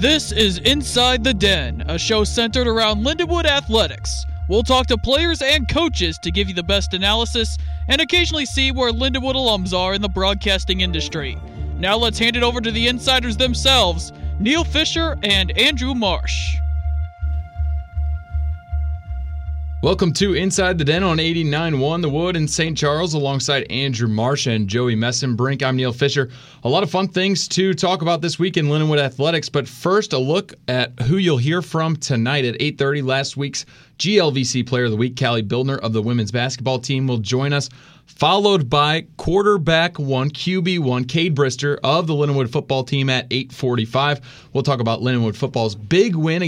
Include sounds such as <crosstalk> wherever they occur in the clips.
This is Inside the Den, a show centered around Lindenwood Athletics. We'll talk to players and coaches to give you the best analysis and occasionally see where Lindenwood alums are in the broadcasting industry. Now let's hand it over to the insiders themselves, Neil Fisher and Andrew Marsh. Welcome to Inside the Den on 89.1 The Wood in St. Charles alongside Andrew Marsh and Joey Messenbrink. I'm Neil Fisher. A lot of fun things to talk about this week in Lindenwood Athletics, but first a look at who you'll hear from tonight at 8.30. Last week's GLVC Player of the Week, Kallie Bildner of the women's basketball team, will join us followed by quarterback one, QB one, Cade Brister of the Linwood football team at 8:45. We'll talk about Linwood football's big win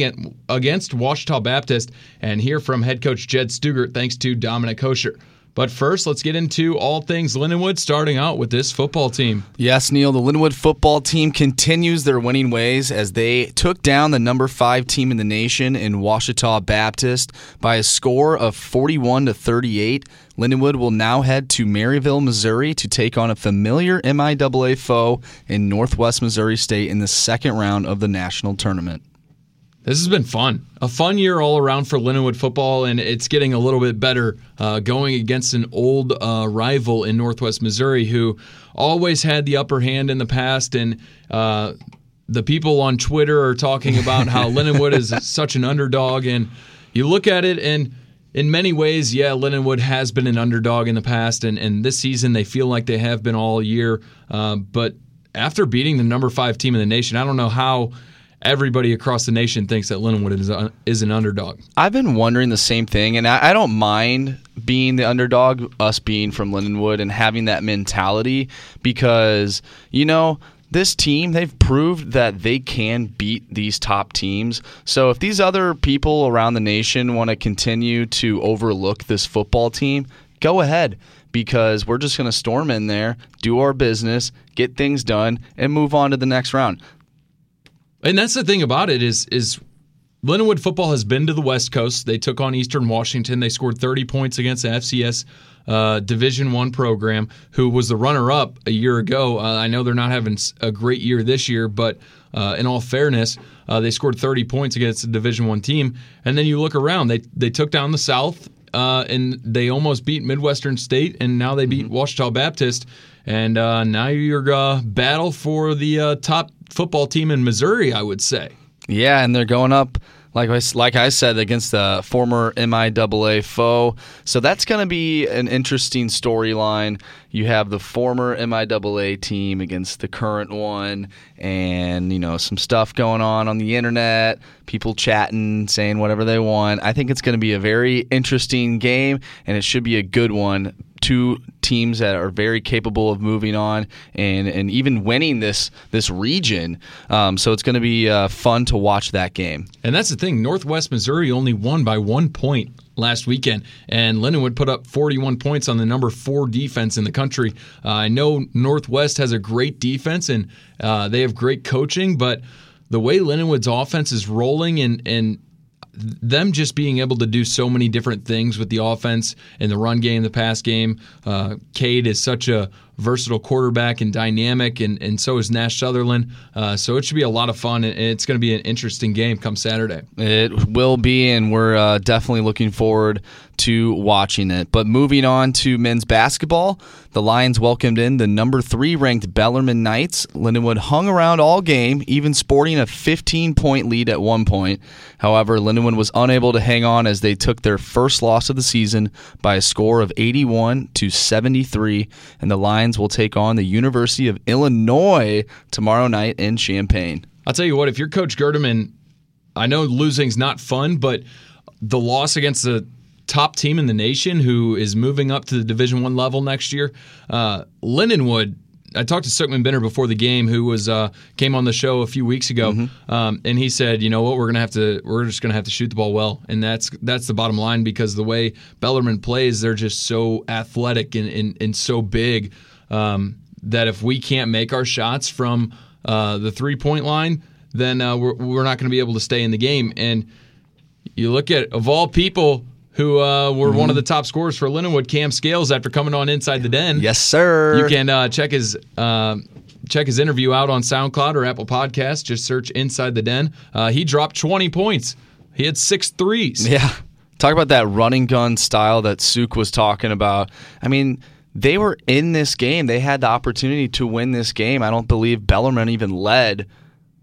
against Ouachita Baptist and hear from head coach Jed Stugart thanks to Dominic Kosher. But first, let's get into all things Lindenwood, starting out with this football team. Yes, Neil, the Lindenwood football team continues their winning ways as they took down the number five team in the nation in Ouachita Baptist by a score of 41 to 38. Lindenwood will now head to Maryville, Missouri to take on a familiar MIAA foe in Northwest Missouri State in the second round of the national tournament. This has been fun. A fun year all around for Lindenwood football, and it's getting a little bit better uh, going against an old uh, rival in Northwest Missouri who always had the upper hand in the past. And uh, the people on Twitter are talking about how <laughs> Lindenwood is such an underdog. And you look at it, and in many ways, yeah, Lindenwood has been an underdog in the past, and, and this season they feel like they have been all year. Uh, but after beating the number five team in the nation, I don't know how everybody across the nation thinks that Lindenwood is, is an underdog. I've been wondering the same thing, and I, I don't mind being the underdog, us being from Lindenwood, and having that mentality because, you know, this team, they've proved that they can beat these top teams. So if these other people around the nation want to continue to overlook this football team, go ahead because we're just going to storm in there, do our business, get things done, and move on to the next round. And that's the thing about it is is Lindenwood football has been to the West Coast. They took on Eastern Washington. They scored 30 points against the FCS uh, Division One program, who was the runner-up a year ago. Uh, I know they're not having a great year this year, but uh, in all fairness, uh, they scored 30 points against a Division One team. And then you look around; they they took down the South, uh, and they almost beat Midwestern State, and now they beat mm-hmm. Baptist. And uh, now you're battle for the top football team in Missouri, I would say. Yeah, and they're going up like I, like I said, against the former MIAA foe. So that's going to be an interesting storyline. You have the former MIAA team against the current one, and you know some stuff going on on the internet, people chatting, saying whatever they want. I think it's going to be a very interesting game, and it should be a good one two teams that are very capable of moving on and, and even winning this this region. Um, so it's going to be uh, fun to watch that game. And that's the thing. Northwest Missouri only won by one point last weekend, and Lindenwood put up 41 points on the number four defense in the country. Uh, I know Northwest has a great defense and uh, they have great coaching, but the way Lindenwood's offense is rolling and and them just being able to do so many different things with the offense and the run game, the pass game. Uh, Cade is such a versatile quarterback and dynamic, and, and so is Nash Sutherland. Uh, so it should be a lot of fun, and it's going to be an interesting game come Saturday. It will be, and we're uh, definitely looking forward to watching it. But moving on to men's basketball, the Lions welcomed in the number three ranked Bellarmine Knights. Lindenwood hung around all game, even sporting a 15 point lead at one point. However, Lindenwood was unable to hang on as they took their first loss of the season by a score of 81 to 73, and the Lions Lions will take on the University of Illinois tomorrow night in Champaign. I'll tell you what, if you're Coach Gerdeman, I know losing's not fun, but the loss against the top team in the nation who is moving up to the Division One level next year, uh, Lindenwood I talked to Suckman Benner before the game, who was uh, came on the show a few weeks ago, mm-hmm. um, and he said, you know what, we're gonna have to, we're just gonna have to shoot the ball well, and that's that's the bottom line because the way Bellarmine plays, they're just so athletic and and, and so big um, that if we can't make our shots from uh, the three point line, then uh, we're, we're not going to be able to stay in the game. And you look at of all people who uh, were mm-hmm. one of the top scorers for Lindenwood, Cam Scales, after coming on inside the den. Yes, sir. You can uh, check his uh, check his interview out on SoundCloud or Apple Podcasts. Just search Inside the Den. Uh, he dropped 20 points. He had six threes. Yeah. Talk about that running gun style that Suk was talking about. I mean, they were in this game. They had the opportunity to win this game. I don't believe Bellarmine even led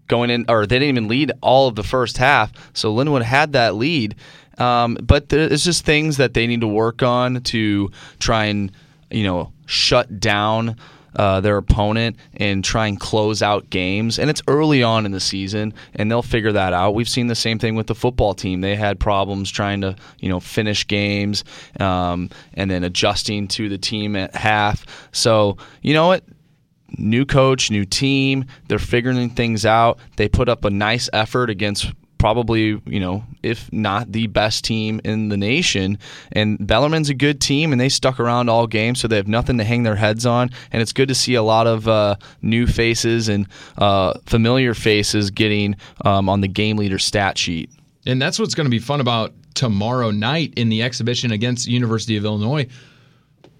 going in, or they didn't even lead all of the first half. So Linwood had that lead. Um, but there's just things that they need to work on to try and, you know, shut down uh, their opponent and try and close out games. And it's early on in the season, and they'll figure that out. We've seen the same thing with the football team. They had problems trying to, you know, finish games um, and then adjusting to the team at half. So, you know what? New coach, new team. They're figuring things out. They put up a nice effort against probably, you know, if not the best team in the nation. And Bellarmine's a good team, and they stuck around all game, so they have nothing to hang their heads on. And it's good to see a lot of uh, new faces and uh, familiar faces getting um, on the game leader stat sheet. And that's what's going to be fun about tomorrow night in the exhibition against University of Illinois.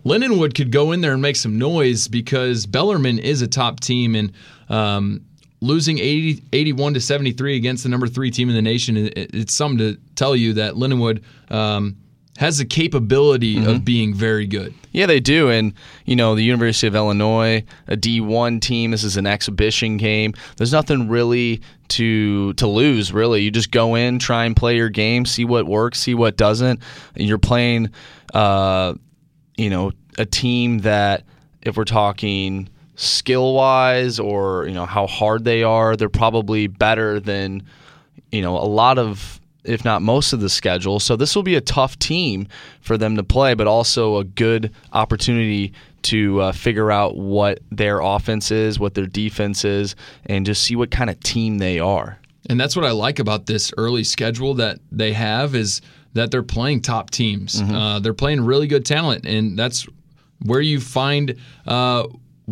Lindenwood could go in there and make some noise because Bellarmine is a top team, and um, losing 80, 81 to 73 against the number three team in the nation, it's something to tell you that Lindenwood um, has the capability mm-hmm. of being very good. Yeah, they do. And, you know, the University of Illinois, a D1 team, this is an exhibition game. There's nothing really to to lose, really. You just go in, try and play your game, see what works, see what doesn't. And you're playing, uh, you know, a team that, if we're talking – skill wise or you know how hard they are, they're probably better than you know a lot of if not most of the schedule. So this will be a tough team for them to play, but also a good opportunity to uh, figure out what their offense is, what their defense is, and just see what kind of team they are. And that's what I like about this early schedule that they have is that they're playing top teams. Mm-hmm. Uh, they're playing really good talent, and that's where you find uh,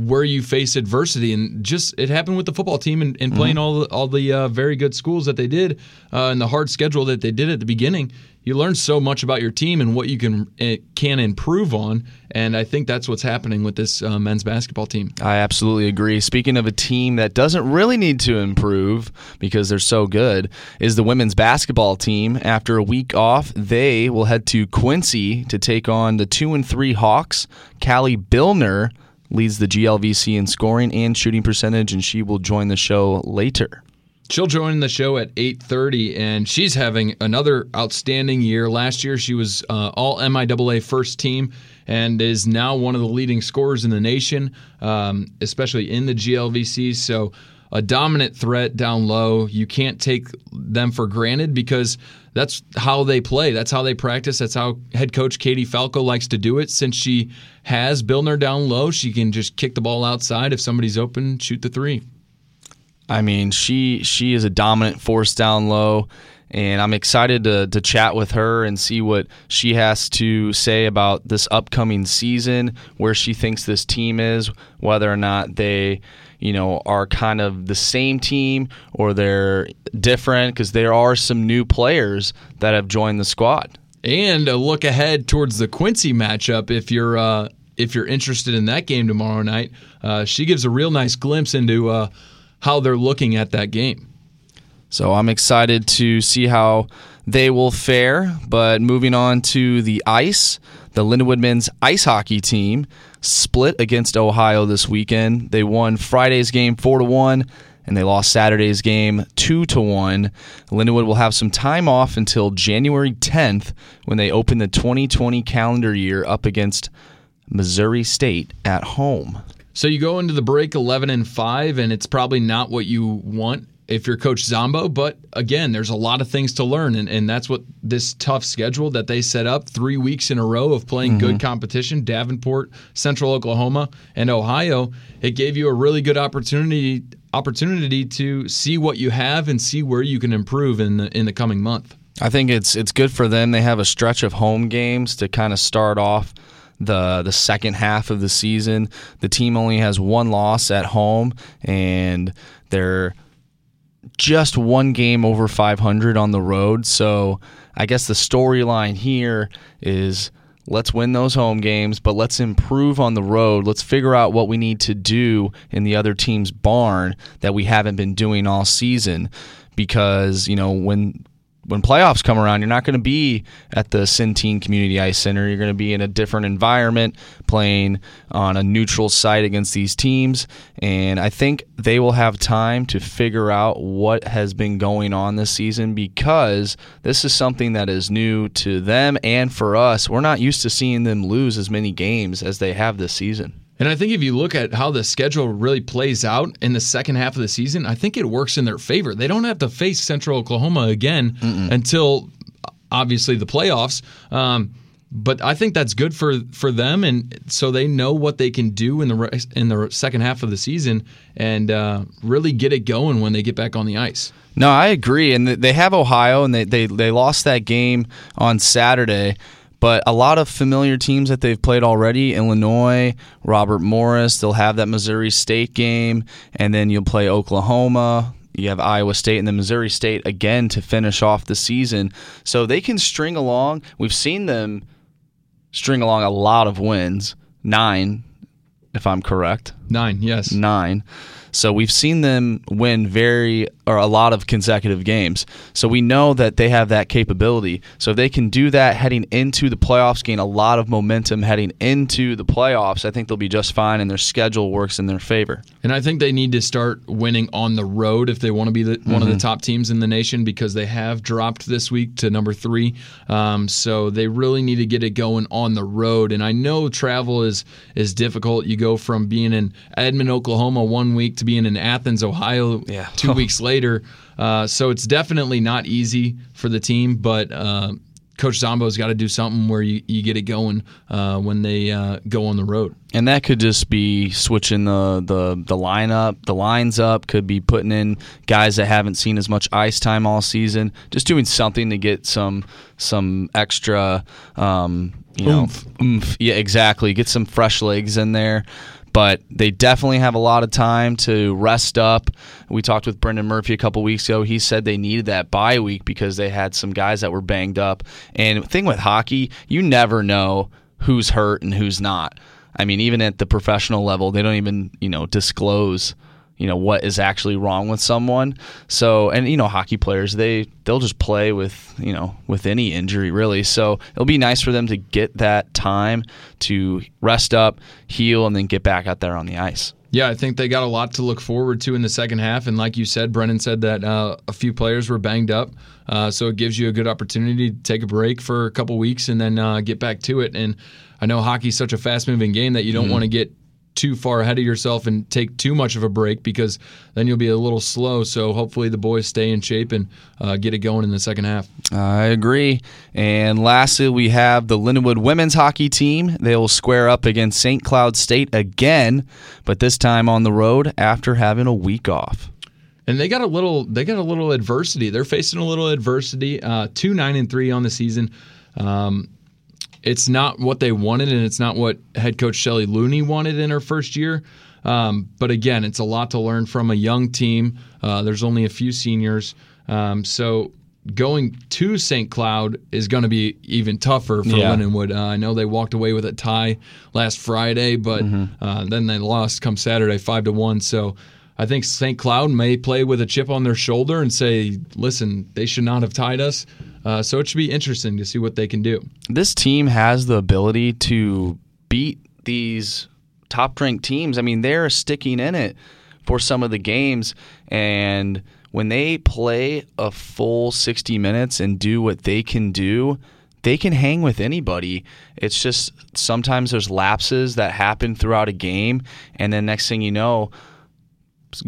where you face adversity. And just it happened with the football team and, and playing mm-hmm. all the all the uh, very good schools that they did uh, and the hard schedule that they did at the beginning. You learn so much about your team and what you can uh, can improve on. And I think that's what's happening with this uh, men's basketball team. I absolutely agree. Speaking of a team that doesn't really need to improve because they're so good is the women's basketball team. After a week off they will head to Quincy to take on the 2 and 3 Hawks. Kallie Bildner leads the GLVC in scoring and shooting percentage, and she will join the show later. She'll join the show at 8:30, and she's having another outstanding year. Last year, she was uh, all MIAA first team and is now one of the leading scorers in the nation, um, especially in the GLVC. So, a dominant threat down low. You can't take them for granted because that's how they play. That's how they practice. That's how head coach Katie Falco likes to do it. Since she has Bildner down low, she can just kick the ball outside. If somebody's open, shoot the three. I mean, she she is a dominant force down low, and I'm excited to to chat with her and see what she has to say about this upcoming season, where she thinks this team is, whether or not they you know, are kind of the same team or they're different because there are some new players that have joined the squad. And a look ahead towards the Quincy matchup if you're uh, if you're interested in that game tomorrow night. Uh, she gives a real nice glimpse into uh, how they're looking at that game. So I'm excited to see how they will fare. But moving on to the ice, the Lindenwood men's ice hockey team split against Ohio this weekend. They won Friday's game 4 to 1 and they lost Saturday's game 2 to 1. Lindenwood will have some time off until January 10th when they open the 2020 calendar year up against Missouri State at home. So you go into the break 11 and 5 and it's probably not what you want if you're Coach Zombo. But again, there's a lot of things to learn, and, and that's what this tough schedule that they set up three weeks in a row of playing mm-hmm. good competition Davenport, Central Oklahoma, and Ohio. It gave you a really good opportunity opportunity to see what you have and see where you can improve in the in the coming month. I think it's it's good for them. They have a stretch of home games to kind of start off the the second half of the season. The team only has one loss at home and they're just one game over 500 on the road. So I guess the storyline here is Let's win those home games, but let's improve on the road. Let's figure out what we need to do in the other team's barn that we haven't been doing all season. Because, you know, when when playoffs come around, you're not going to be at the Centene Community Ice Center. You're going to be in a different environment, playing on a neutral site against these teams. And I think they will have time to figure out what has been going on this season because this is something that is new to them and for us. We're not used to seeing them lose as many games as they have this season. And I think if you look at how the schedule really plays out in the second half of the season, I think it works in their favor. They don't have to face Central Oklahoma again Mm-mm. until obviously the playoffs. Um, but I think that's good for for them, and so they know what they can do in the in the second half of the season, and uh, really get it going when they get back on the ice. No, I agree, and they have Ohio, and they they, they lost that game on Saturday. But a lot of familiar teams that they've played already Illinois, Robert Morris, they'll have that Missouri State game, and then you'll play Oklahoma. You have Iowa State and then Missouri State again to finish off the season. So they can string along. We've seen them string along a lot of wins, nine, if I'm correct. Nine, yes. Nine. So we've seen them win very or a lot of consecutive games. So we know that they have that capability. So if they can do that heading into the playoffs, gain a lot of momentum heading into the playoffs, I think they'll be just fine and their schedule works in their favor. And I think they need to start winning on the road if they want to be the, mm-hmm. one of the mm-hmm. top teams in the nation because they have dropped this week to number three. Um, so they really need to get it going on the road. And I know travel is is difficult. You go from being in Edmond, Oklahoma one week to being in Athens, Ohio yeah. two <laughs> weeks later. Uh, so it's definitely not easy for the team, but uh, Coach Zombo's got to do something where you, you get it going uh, when they uh, go on the road. And that could just be switching the, the the lineup, the lines up. Could be putting in guys that haven't seen as much ice time all season. Just doing something to get some some extra, um, you oomph. know, oomph. Yeah, exactly. Get some fresh legs in there but they definitely have a lot of time to rest up. We talked with Brendan Murphy a couple weeks ago. He said they needed that bye week because they had some guys that were banged up. And thing with hockey, you never know who's hurt and who's not. I mean, even at the professional level, they don't even, you know, disclose you know what is actually wrong with someone. So and you know hockey players they they'll just play with you know with any injury really. So it'll be nice for them to get that time to rest up, heal, and then get back out there on the ice. Yeah, I think they got a lot to look forward to in the second half. And like you said, Brennan said that uh, a few players were banged up. Uh, so it gives you a good opportunity to take a break for a couple weeks and then uh, get back to it. And I know hockey's such a fast moving game that you don't mm-hmm. want to get too far ahead of yourself and take too much of a break because then you'll be a little slow. So hopefully the boys stay in shape and uh, get it going in the second half. I agree. And lastly, we have the Lindenwood women's hockey team. They will square up against St. Cloud State again, but this time on the road after having a week off and they got a little they got a little adversity. They're facing a little adversity. Uh, two nine and three on the season. Um, it's not what they wanted, and it's not what head coach Shelley Looney wanted in her first year. Um, but again, it's a lot to learn from a young team. Uh, there's only a few seniors, um, so going to St. Cloud is going to be even tougher for yeah. Lindenwood. Uh, I know they walked away with a tie last Friday, but mm-hmm. uh, then they lost come Saturday five to one. So I think St. Cloud may play with a chip on their shoulder and say, "Listen, they should not have tied us." Uh, so it should be interesting to see what they can do. This team has the ability to beat these top ranked teams. I mean, they're sticking in it for some of the games. And when they play a full 60 minutes and do what they can do, they can hang with anybody. It's just sometimes there's lapses that happen throughout a game. And then next thing you know,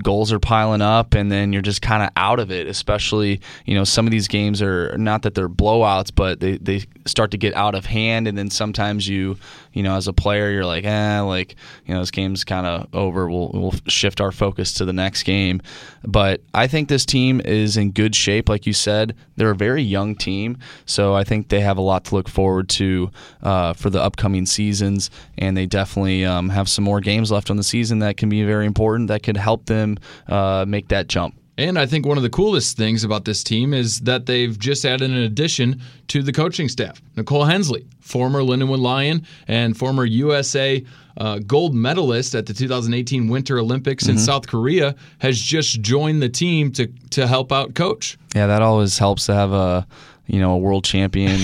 goals are piling up and then you're just kind of out of it especially you know some of these games are not that they're blowouts but they, they start to get out of hand and then sometimes you you know as a player you're like eh like you know this game's kind of over. We'll, we'll shift our focus to the next game. But i think this team is in good shape. Like you said they're a very young team so i think they have a lot to look forward to uh, for the upcoming seasons. And they definitely um, have some more games left on the season that can be very important that could help them uh, make that jump. And I think one of the coolest things about this team is that they've just added an addition to the coaching staff. Nicole Hensley, former Lindenwood Lion and former USA uh, gold medalist at the 2018 Winter Olympics in South Korea, has just joined the team to to help out coach. Yeah, that always helps to have a you know a world champion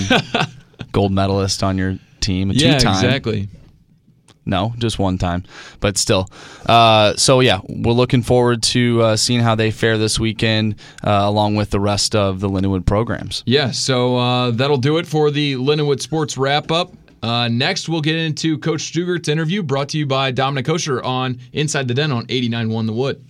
<laughs> gold medalist on your team. A Yeah, two-time. exactly. No, just one time, but still. Uh, so yeah, we're looking forward to uh, seeing how they fare this weekend, uh, along with the rest of the Lindenwood programs. Yeah, so uh, that'll do it for the Lindenwood Sports wrap up. Uh, next, we'll get into Coach Stugart's interview brought to you by Dominic Kosher on Inside the Den on 89.1 The Wood.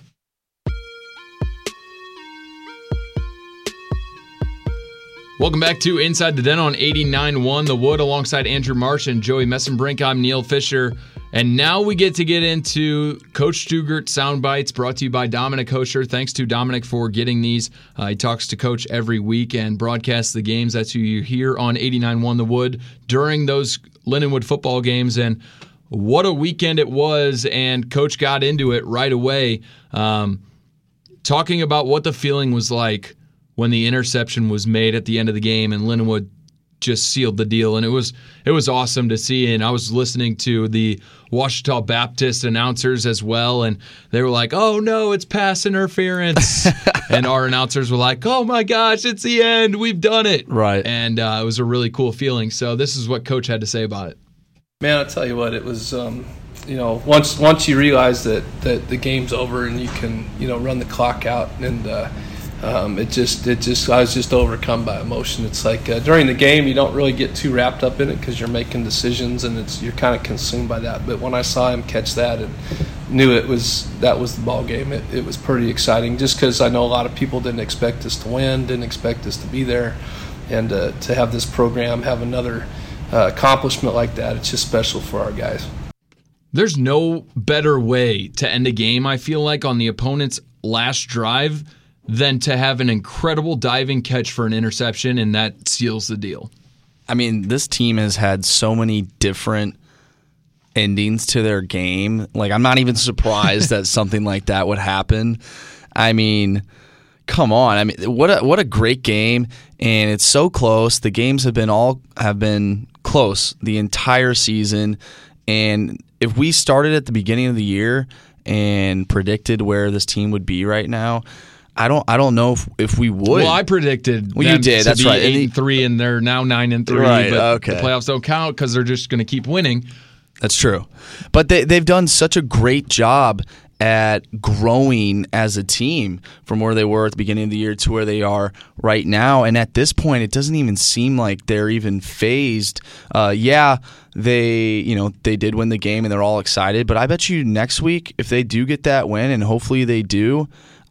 Welcome back to Inside the Den on 89.1 The Wood alongside Andrew Marsh and Joey Messenbrink. I'm Neil Fisher. And now we get to get into Coach Stugart sound bites brought to you by Dominic Kosher. Thanks to Dominic for getting these. Uh, he talks to Coach every week and broadcasts the games. That's who you hear on 89.1 The Wood during those Lindenwood football games. And what a weekend it was. And Coach got into it right away, um, talking about what the feeling was like when the interception was made at the end of the game and Linwood just sealed the deal. And it was it was awesome to see. And I was listening to the Ouachita Baptist announcers as well. And they were like oh no it's pass interference. <laughs> And our announcers were like oh my gosh it's the end. We've done it. Right. and uh, it was a really cool feeling. So this is what coach had to say about it. Man, I'll tell you what, it was, um, you know, once once you realize that, that the game's over and you can, you know, run the clock out, and uh, um, it just, it just, I was just overcome by emotion. It's like uh, during the game, you don't really get too wrapped up in it because you're making decisions and it's you're kind of consumed by that. But when I saw him catch that and knew it was that was the ball game, it, it was pretty exciting. Just because I know a lot of people didn't expect us to win, didn't expect us to be there, and uh, to have this program have another uh, accomplishment like that, it's just special for our guys. There's no better way to end a game, I feel like, on the opponent's last drive than to have an incredible diving catch for an interception, and that seals the deal. I mean, this team has had so many different endings to their game. Like, I'm not even surprised <laughs> that something like that would happen. I mean, come on. I mean, what a what a great game, and it's so close. The games have been all have been close the entire season, and if we started at the beginning of the year and predicted where this team would be right now. I don't. I don't know if, if we would. Well, I predicted. Well, you did, that's be right. And Eight and three, and they're now nine and three. Right, But okay. the playoffs don't count because they're just going to keep winning. That's true. But they, they've done such a great job at growing as a team from where they were at the beginning of the year to where they are right now. And at this point, it doesn't even seem like they're even phased. Uh, yeah, they you know they did win the game and they're all excited. But I bet you next week, if they do get that win, and hopefully they do.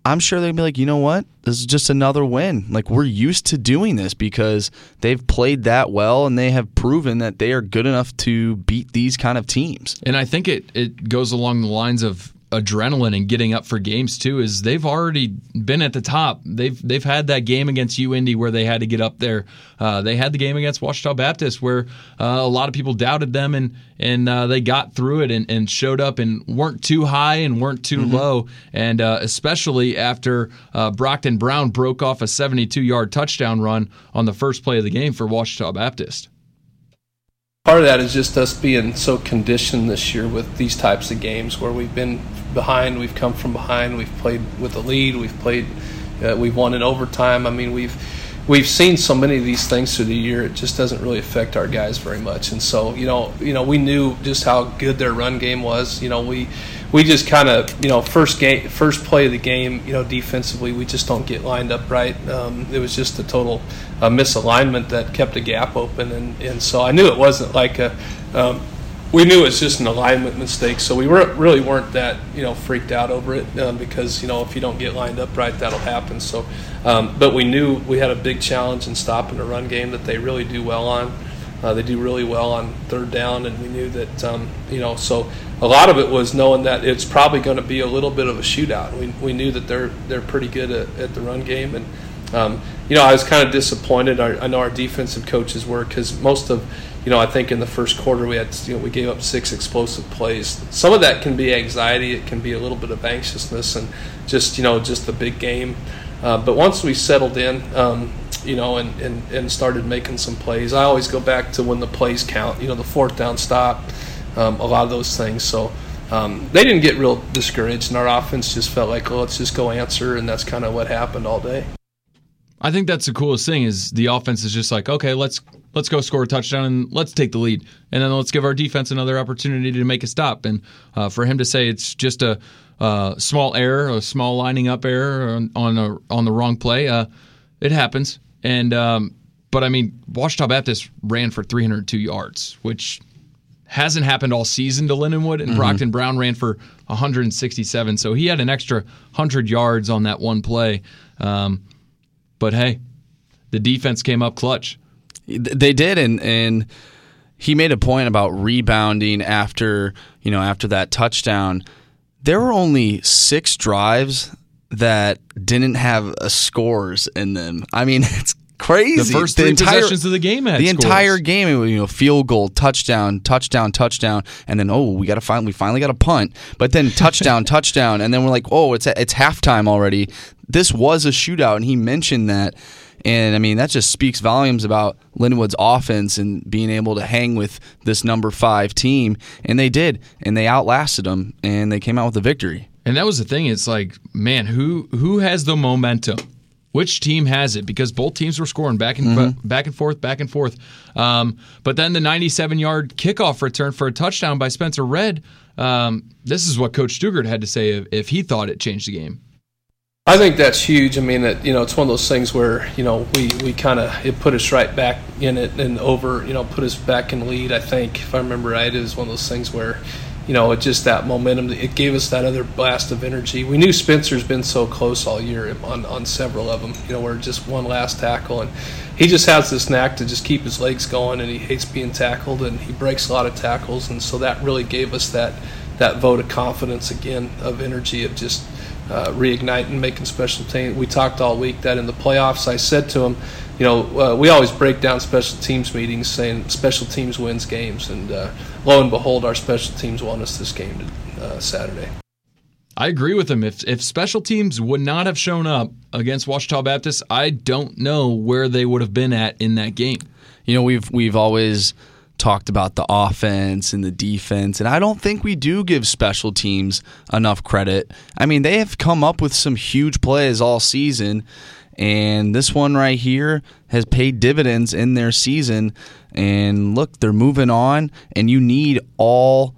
I'm sure they'll be like, you know what? This is just another win. Like we're used to doing this because they've played that well and they have proven that they are good enough to beat these kind of teams. And I think it it goes along the lines of adrenaline and getting up for games too. Is they've already been at the top. They've they've had that game against UIndy where they had to get up there. Uh, they had the game against Ouachita Baptist where uh, a lot of people doubted them and and uh, they got through it and, and showed up and weren't too high and weren't too low. And uh, especially after uh, Brockton Brown broke off a 72 yard touchdown run on the first play of the game for Ouachita Baptist. Part of that is just us being so conditioned this year with these types of games where we've been behind, we've come from behind, we've played with the lead, we've played, uh, we've won in overtime. I mean, we've we've seen so many of these things through the year. It just doesn't really affect our guys very much. And so, you know, you know, we knew just how good their run game was. You know, we we just kind of, you know, first game, first play of the game, you know, defensively, we just don't get lined up right. Um, it was just a total uh, misalignment that kept a gap open, and and so I knew it wasn't like a. Um, we knew it was just an alignment mistake, so we were, really weren't that you know freaked out over it um, because you know if you don't get lined up right, that'll happen. So, um, but we knew we had a big challenge in stopping the run game that they really do well on. Uh, they do really well on third down, and we knew that um, you know. So a lot of it was knowing that it's probably going to be a little bit of a shootout. We, we knew that they're they're pretty good at, at the run game, and um, you know I was kind of disappointed. I, I know our defensive coaches were because most of you know I think in the first quarter we had you know we gave up six explosive plays. Some of that can be anxiety. It can be a little bit of anxiousness, and just you know just the big game. Uh, but once we settled in, um, you know, and, and, and started making some plays, I always go back to when the plays count. You know, the fourth down stop, um, a lot of those things. So um, they didn't get real discouraged, and our offense just felt like, oh, let's just go answer, and that's kind of what happened all day. I think that's the coolest thing is the offense is just like, okay, let's let's go score a touchdown and let's take the lead, and then let's give our defense another opportunity to make a stop. And uh, for him to say it's just a uh, small error, a small lining up error on on, a, on the wrong play, uh, it happens. And um, but I mean, Ouachita Baptist ran for 302 yards, which hasn't happened all season to Lindenwood, and mm-hmm. Brockton Brown ran for 167. So he had an extra 100 yards on that one play. Um, but hey, the defense came up clutch. They did, and and he made a point about rebounding after you know after that touchdown. There were only six drives that didn't have a scores in them. I mean, <laughs> it's crazy. The first three the entire, possessions of the game had the scores. entire game. You know, field goal, touchdown, touchdown, touchdown, and then oh, we got to finally we finally got a punt, but then <laughs> touchdown, touchdown, and then we're like, oh, it's it's halftime already. This was a shootout, and he mentioned that. And I mean, that just speaks volumes about Linwood's offense and being able to hang with this number five team. And they did, and they outlasted them, and they came out with a victory. And that was the thing. It's like, man, who who has the momentum? Which team has it? Because both teams were scoring back and mm-hmm. back and forth, back and forth. Um, but then the 97-yard kickoff return for a touchdown by Spencer Red. Um, this is what Coach Stugart had to say if, if he thought it changed the game. I think that's huge. I mean, that you know, it's one of those things where you know we, we kind of it put us right back in it and over. You know, put us back in lead. I think if I remember right, it was one of those things where you know, it just that momentum. It gave us that other blast of energy. We knew Spencer's been so close all year on, on several of them. You know, we're just one last tackle, and he just has this knack to just keep his legs going, and he hates being tackled, and he breaks a lot of tackles, and so that really gave us that that vote of confidence again, of energy, of just uh, reigniting, making special teams. We talked all week that in the playoffs, I said to him you know, uh, we always break down special teams meetings saying special teams wins games, and uh, lo and behold, our special teams won us this game uh, Saturday. I agree with him. If if special teams would not have shown up against Ouachita Baptist, I don't know where they would have been at in that game. You know, we've we've always talked about the offense and the defense, and I don't think we do give special teams enough credit. I mean, they have come up with some huge plays all season. And this one right here has paid dividends in their season. And look, they're moving on, and you need all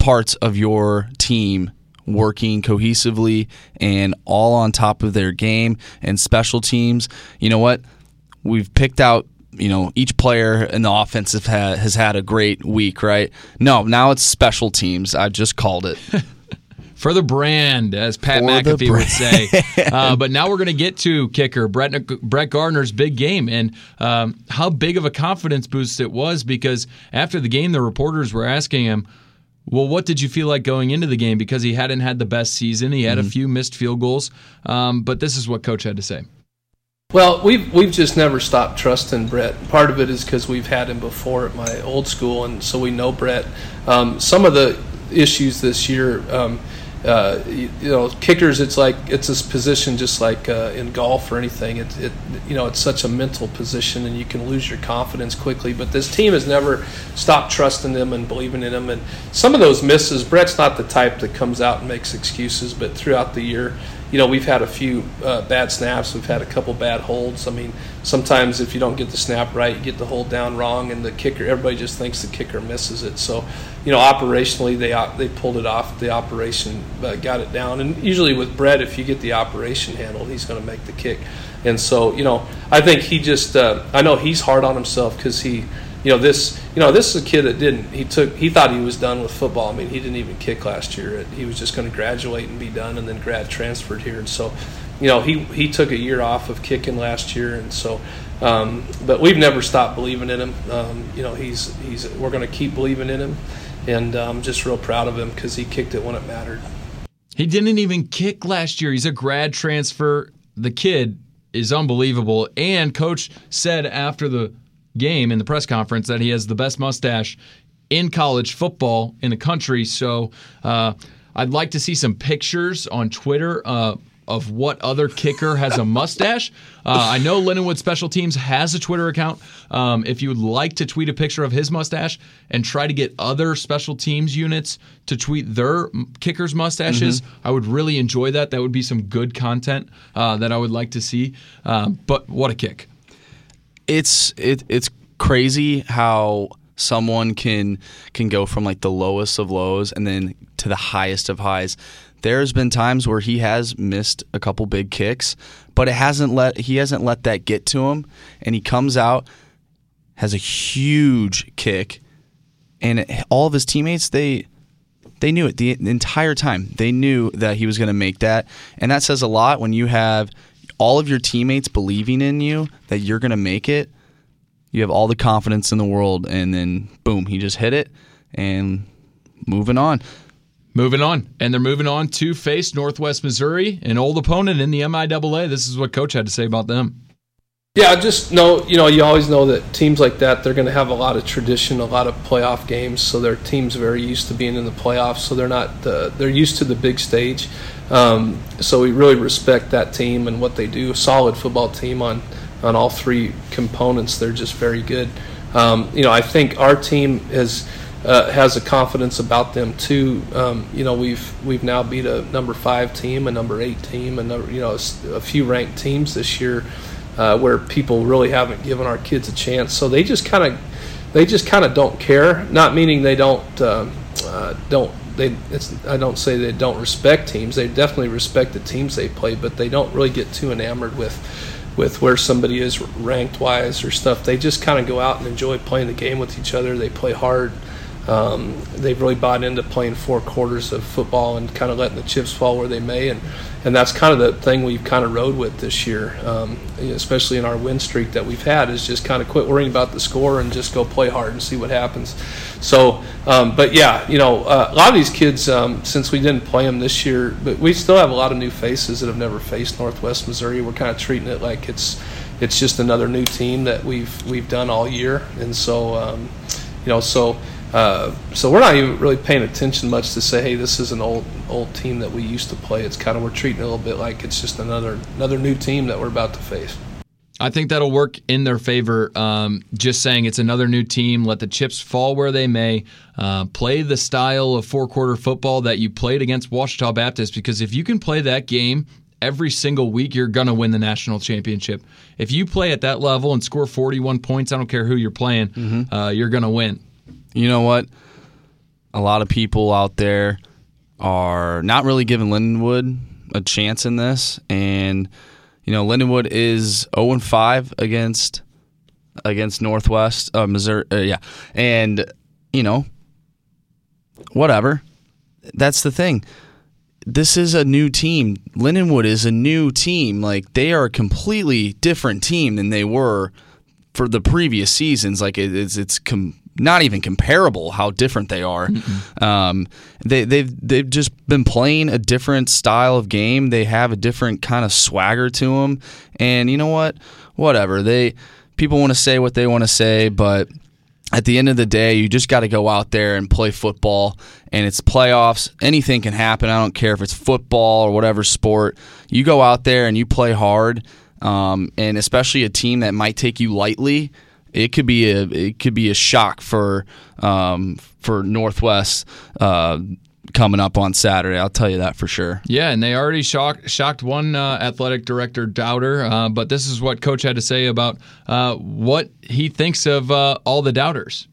parts of your team working cohesively and all on top of their game and special teams. You know what? We've picked out you know each player in the offense have had, has had a great week, right? No, now it's special teams. I just called it. <laughs> for the brand, as Pat for McAfee would say. Uh, but now we're going to get to kicker Brett Brett Gardner's big game and um, how big of a confidence boost it was because after the game, the reporters were asking him. Well, what did you feel like going into the game? Because he hadn't had the best season. He had mm-hmm. a few missed field goals. Um, but this is what Coach had to say. Well, we've we've just never stopped trusting Brett. Part of it is because we've had him before at my old school, and so we know Brett. Um, some of the issues this year, um, uh, you, you, know, kickers, it's like it's this position just like uh, in golf or anything. It, it, you know, it's such a mental position, and you can lose your confidence quickly. But this team has never stopped trusting them and believing in them. And some of those misses, Brett's not the type that comes out and makes excuses. But throughout the year, you know, we've had a few uh, bad snaps. We've had a couple bad holds. I mean, sometimes if you don't get the snap right, you get the hold down wrong, and the kicker, everybody just thinks the kicker misses it. So you know, operationally they they pulled it off. The operation uh, got it down, and usually with Brett, if you get the operation handled, he's going to make the kick. And so, you know, I think he just uh, I know he's hard on himself because he, you know, this you know this is a kid that didn't he took he thought he was done with football. I mean, he didn't even kick last year. He was just going to graduate and be done, and then grad transferred here. And so, you know, he he took a year off of kicking last year, and so. Um, but we've never stopped believing in him. Um, you know, he's he's we're going to keep believing in him and I'm um, just real proud of him because he kicked it when it mattered. He didn't even kick last year. He's a grad transfer. The kid is unbelievable. And coach said after the game in the press conference that he has the best mustache in college football in the country. So uh, I'd like to see some pictures on Twitter. Uh, of what other kicker has a mustache. <laughs> Uh, I know Lindenwood Special Teams has a Twitter account. Um, if you would like to tweet a picture of his mustache and try to get other special teams units to tweet their kickers' mustaches, mm-hmm. I would really enjoy that. That would be some good content uh, that I would like to see. Uh, but what a kick! It's it, it's crazy how someone can can go from like the lowest of lows and then to the highest of highs. There's been times where he has missed a couple big kicks, but it hasn't let he hasn't let that get to him, and he comes out has a huge kick, and all of his teammates they they knew it the entire time. They knew that he was going to make that, and that says a lot when you have all of your teammates believing in you that you're going to make it. You have all the confidence in the world, and then boom, he just hit it, and moving on. Moving on, and they're moving on to face Northwest Missouri, an old opponent in the MIAA. This is what Coach had to say about them. Yeah, just know, you know, you always know that teams like that, they're going to have a lot of tradition, a lot of playoff games. So their team's very used to being in the playoffs. So they're not, uh, they're used to the big stage. Um, so we really respect that team and what they do. A solid football team on, on all three components. They're just very good. Um, you know, I think our team has – uh, has a confidence about them too. Um, you know, we've we've now beat a number five team, a number eight team, and you know a, few ranked teams this year, uh, where people really haven't given our kids a chance. So they just kind of they just kind of don't care. Not meaning they don't um, uh, don't they. I don't say they don't respect teams. They definitely respect the teams they play, but they don't really get too enamored with with where somebody is ranked wise or stuff. They just kind of go out and enjoy playing the game with each other. They play hard. Um, they've really bought into playing four quarters of football and kind of letting the chips fall where they may, and and that's kind of the thing we've kind of rode with this year, um, especially in our win streak that we've had, is just kind of quit worrying about the score and just go play hard and see what happens. So, um, but yeah, you know, uh, a lot of these kids, um, since we didn't play them this year, but we still have a lot of new faces that have never faced Northwest Missouri. We're kind of treating it like it's it's just another new team that we've we've done all year, and so um, you know, so uh, so we're not even really paying attention much to say, hey, this is an old old team that we used to play. It's kind of we're treating it a little bit like it's just another another new team that we're about to face. I think that'll work in their favor. Um, just saying it's another new team. Let the chips fall where they may. Uh, play the style of four quarter football that you played against Ouachita Baptist because if you can play that game every single week, you're going to win the national championship. If you play at that level and score 41 points, I don't care who you're playing, mm-hmm. uh, you're going to win you know what? A lot of people out there are not really giving Lindenwood a chance in this, and you know Lindenwood is zero oh and five against against Northwest uh, Missouri. Uh, yeah, and you know whatever. That's the thing. This is a new team. Lindenwood is a new team. Like they are a completely different team than they were for the previous seasons. Like it, it's it's com- not even comparable how different they are. Um, they, they've they've just been playing a different style of game. They have a different kind of swagger to them, and you know what? Whatever they people want to say what they want to say, but at the end of the day, you just got to go out there and play football. And it's playoffs. Anything can happen. I don't care if it's football or whatever sport. You go out there and you play hard. Um, and especially a team that might take you lightly it could be a it could be a shock for um, for Northwest uh, coming up on Saturday. I'll tell you that for sure. Yeah, and they already shocked shocked one uh, athletic director doubter, uh, but this is what coach had to say about uh, what he thinks of uh, all the doubters.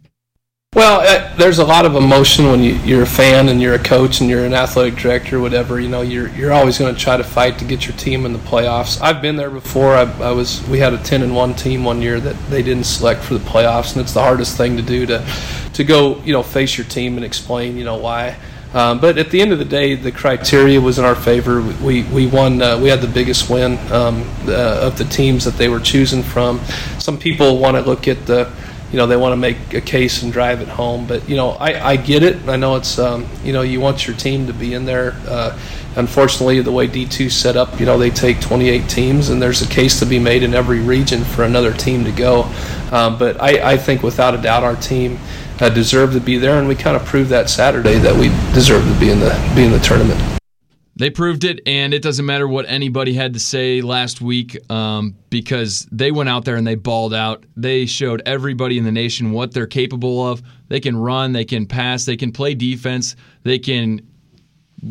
Well, uh, there's a lot of emotion when you, are a fan and you're a coach and you're an athletic director, or whatever. You know, you're you're always going to try to fight to get your team in the playoffs. I've been there before. I, I, was we had a 10 and one team one year that they didn't select for the playoffs, and it's the hardest thing to do to to go you know face your team and explain you know why. Um, but at the end of the day, the criteria was in our favor. We we won. Uh, we had the biggest win um, uh, of the teams that they were choosing from. Some people want to look at the you know they want to make a case and drive it home. But you know I, I get it. I know it's um, you know you want your team to be in there. Uh, unfortunately, the way D2 set up, you know they take 28 teams, and there's a case to be made in every region for another team to go. Um, but I, I think without a doubt our team. uh, deserve to be there, and we kind of proved that Saturday that we deserve to be in the be in the tournament. They proved it, and it doesn't matter what anybody had to say last week um, because they went out there and they balled out. They showed everybody in the nation what they're capable of. They can run, they can pass, they can play defense, they can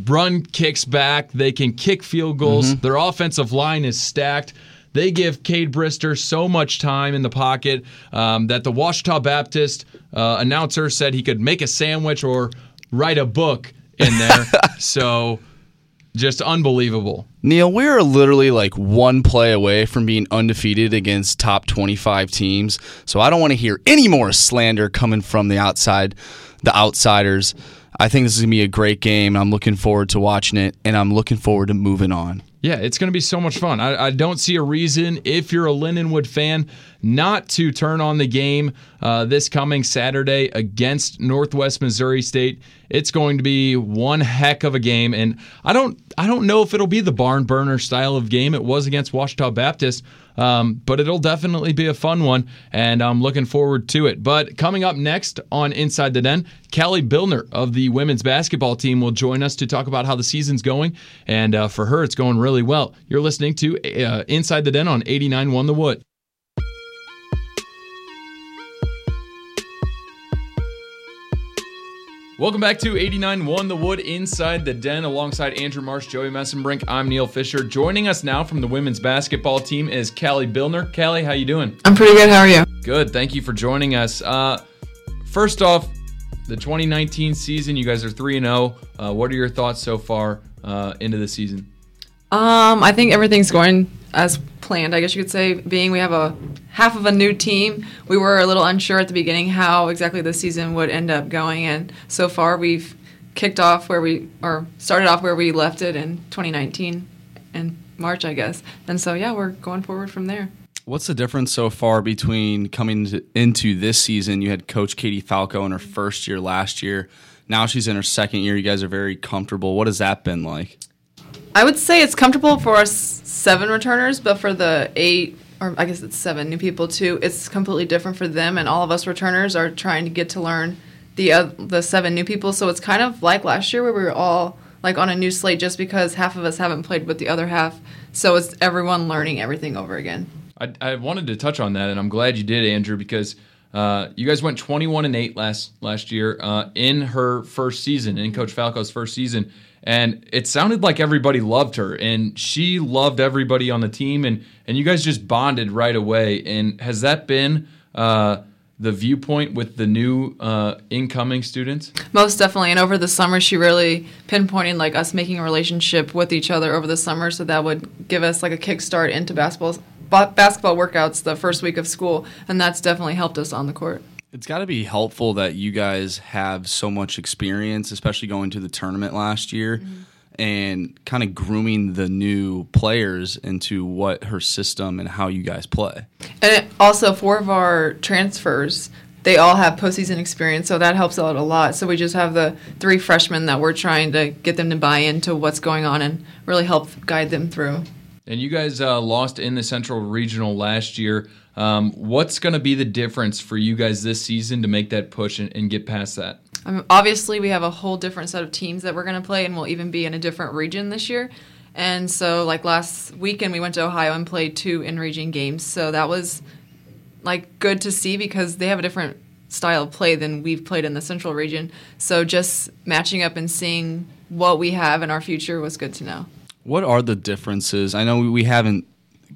run kicks back, they can kick field goals. Mm-hmm. Their offensive line is stacked. They give Cade Brister so much time in the pocket um, that the Ouachita Baptist uh, announcer said he could make a sandwich or write a book in there. <laughs> so just unbelievable. Neil, we're literally like one play away from being undefeated against top 25 teams. So I don't want to hear any more slander coming from the outside, the outsiders. I think this is going to be a great game. I'm looking forward to watching it, and I'm looking forward to moving on. Yeah, it's going to be so much fun. I, I, don't see a reason, if you're a Lindenwood fan, not to turn on the game uh, this coming Saturday against Northwest Missouri State. It's going to be one heck of a game, and I don't, I don't know if it'll be the barn burner style of game it was against Ouachita Baptist. Um, but it'll definitely be a fun one, and I'm looking forward to it. But coming up next on Inside the Den, Kallie Bildner of the women's basketball team will join us to talk about how the season's going. And uh, for her, it's going really well. You're listening to uh, Inside the Den on 89.1 The Wood. Welcome back to 89.1 The Wood Inside the Den alongside Andrew Marsh, Joey Messenbrink. I'm Neil Fisher. Joining us now from the women's basketball team is Kallie Bildner. Kallie, how you doing? I'm pretty good. How are you? Good. Thank you for joining us. Uh, first off, the 2019 season, you guys are 3 0. Uh, what are your thoughts so far uh, into the season? Um, I think everything's going as planned, I guess you could say, being we have a half of a new team. We were a little unsure at the beginning how exactly the season would end up going, and so far we've kicked off where we or started off where we left it in 2019 in March, I guess. And so yeah, we're going forward from there. What's the difference so far between coming to, into this season? You had Coach Katie Falco in her first year last year. Now she's in her second year. You guys are very comfortable. What has that been like? I would say it's comfortable for us seven returners, but for the eight or I guess it's seven new people too, it's completely different for them. And all of us returners are trying to get to learn the uh, the seven new people. So it's kind of like last year where we were all like on a new slate, just because half of us haven't played with the other half. So it's everyone learning everything over again. I, I wanted to touch on that, and I'm glad you did, Andrew, because. Uh, you guys went 21 and 8 last last year uh, in her first season, in Coach Falco's first season, and it sounded like everybody loved her and she loved everybody on the team and and you guys just bonded right away. And has that been uh, the viewpoint with the new uh, incoming students? Most definitely. And over the summer she really pinpointed like us making a relationship with each other over the summer. So that would give us like a kickstart into basketball basketball workouts the first week of school. And that's definitely helped us on the court it's got to be helpful that you guys have so much experience, especially going to the tournament last year mm-hmm. and kind of grooming the new players into what her system and how you guys play. And it, also, four of our transfers, they all have postseason experience, so that helps out a lot. So we just have the three freshmen that we're trying to get them to buy into what's going on and really help guide them through. And you guys uh, lost in the Central Regional last year. Um, what's going to be the difference for you guys this season to make that push and, and get past that? I mean, obviously, we have a whole different set of teams that we're going to play, and we'll even be in a different region this year. And so, like last weekend, we went to Ohio and played two in-region games. So that was like good to see because they have a different style of play than we've played in the Central region. So just matching up and seeing what we have in our future was good to know. What are the differences? I know we haven't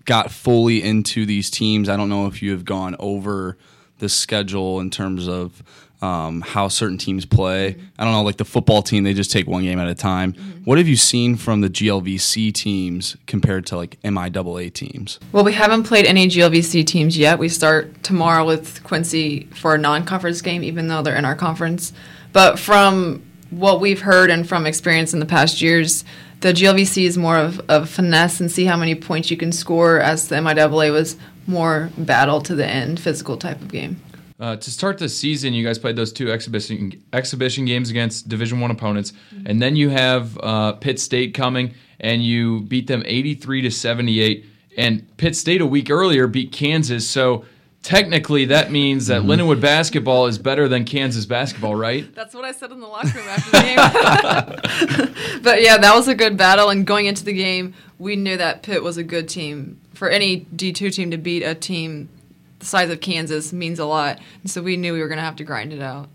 got fully into these teams. I don't know if you have gone over the schedule in terms of um, how certain teams play. Mm-hmm. I don't know, like the football team, they just take one game at a time. Mm-hmm. What have you seen from the GLVC teams compared to like MIAA teams? Well, we haven't played any GLVC teams yet. We start tomorrow with Quincy for a non conference game, even though they're in our conference. But from what we've heard and from experience in the past years, the GLVC is more of, of finesse and see how many points you can score, as the MIAA was more battle to the end, physical type of game. Uh, to start the season, you guys played those two exhibition exhibition games against Division One opponents, mm-hmm. and then you have uh, Pitt State coming, and you beat them eighty three to seventy eight. And Pitt State a week earlier beat Kansas, so technically that means that mm-hmm. Linwood basketball is better than Kansas basketball, right? That's what I said in the locker room after the game. <laughs> but yeah, that was a good battle. And going into the game, we knew that Pitt was a good team. For any D2 team to beat a team the size of Kansas means a lot. And so we knew we were going to have to grind it out.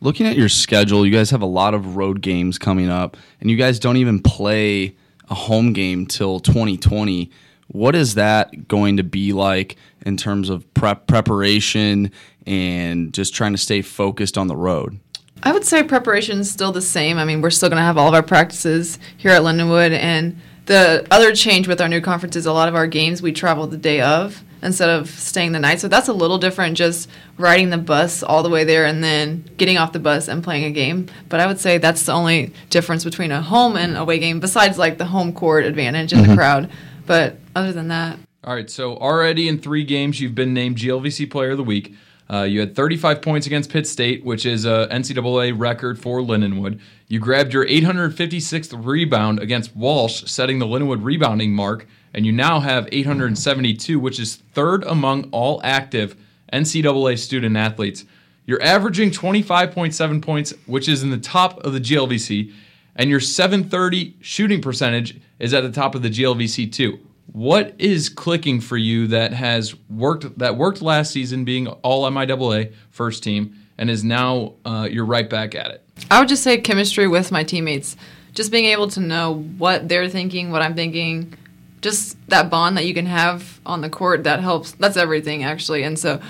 Looking at your schedule, you guys have a lot of road games coming up, and you guys don't even play a home game till 2020. What is that going to be like in terms of prep preparation and just trying to stay focused on the road? I would say preparation is still the same. I mean, we're still going to have all of our practices here at Lindenwood, and the other change with our new conference is a lot of our games we travel the day of instead of staying the night. So that's a little different, just riding the bus all the way there and then getting off the bus and playing a game. But I would say that's the only difference between a home and away game, besides like the home court advantage and the mm-hmm. crowd. But other than that, All right, so already in three games, you've been named GLVC Player of the Week. Uh, you had 35 points against Pitt State, which is a NCAA record for Lindenwood. You grabbed your 856th rebound against Walsh, setting the Lindenwood rebounding mark, and you now have 872, which is third among all active NCAA student athletes. You're averaging 25.7 points, which is in the top of the GLVC, and your 730 shooting percentage is at the top of the GLVC too. What is clicking for you that has worked that worked last season, being all MIAA first team, and is now uh, you're right back at it? I would just say chemistry with my teammates. Just being able to know what they're thinking, what I'm thinking, just that bond that you can have on the court that helps. That's everything actually. And so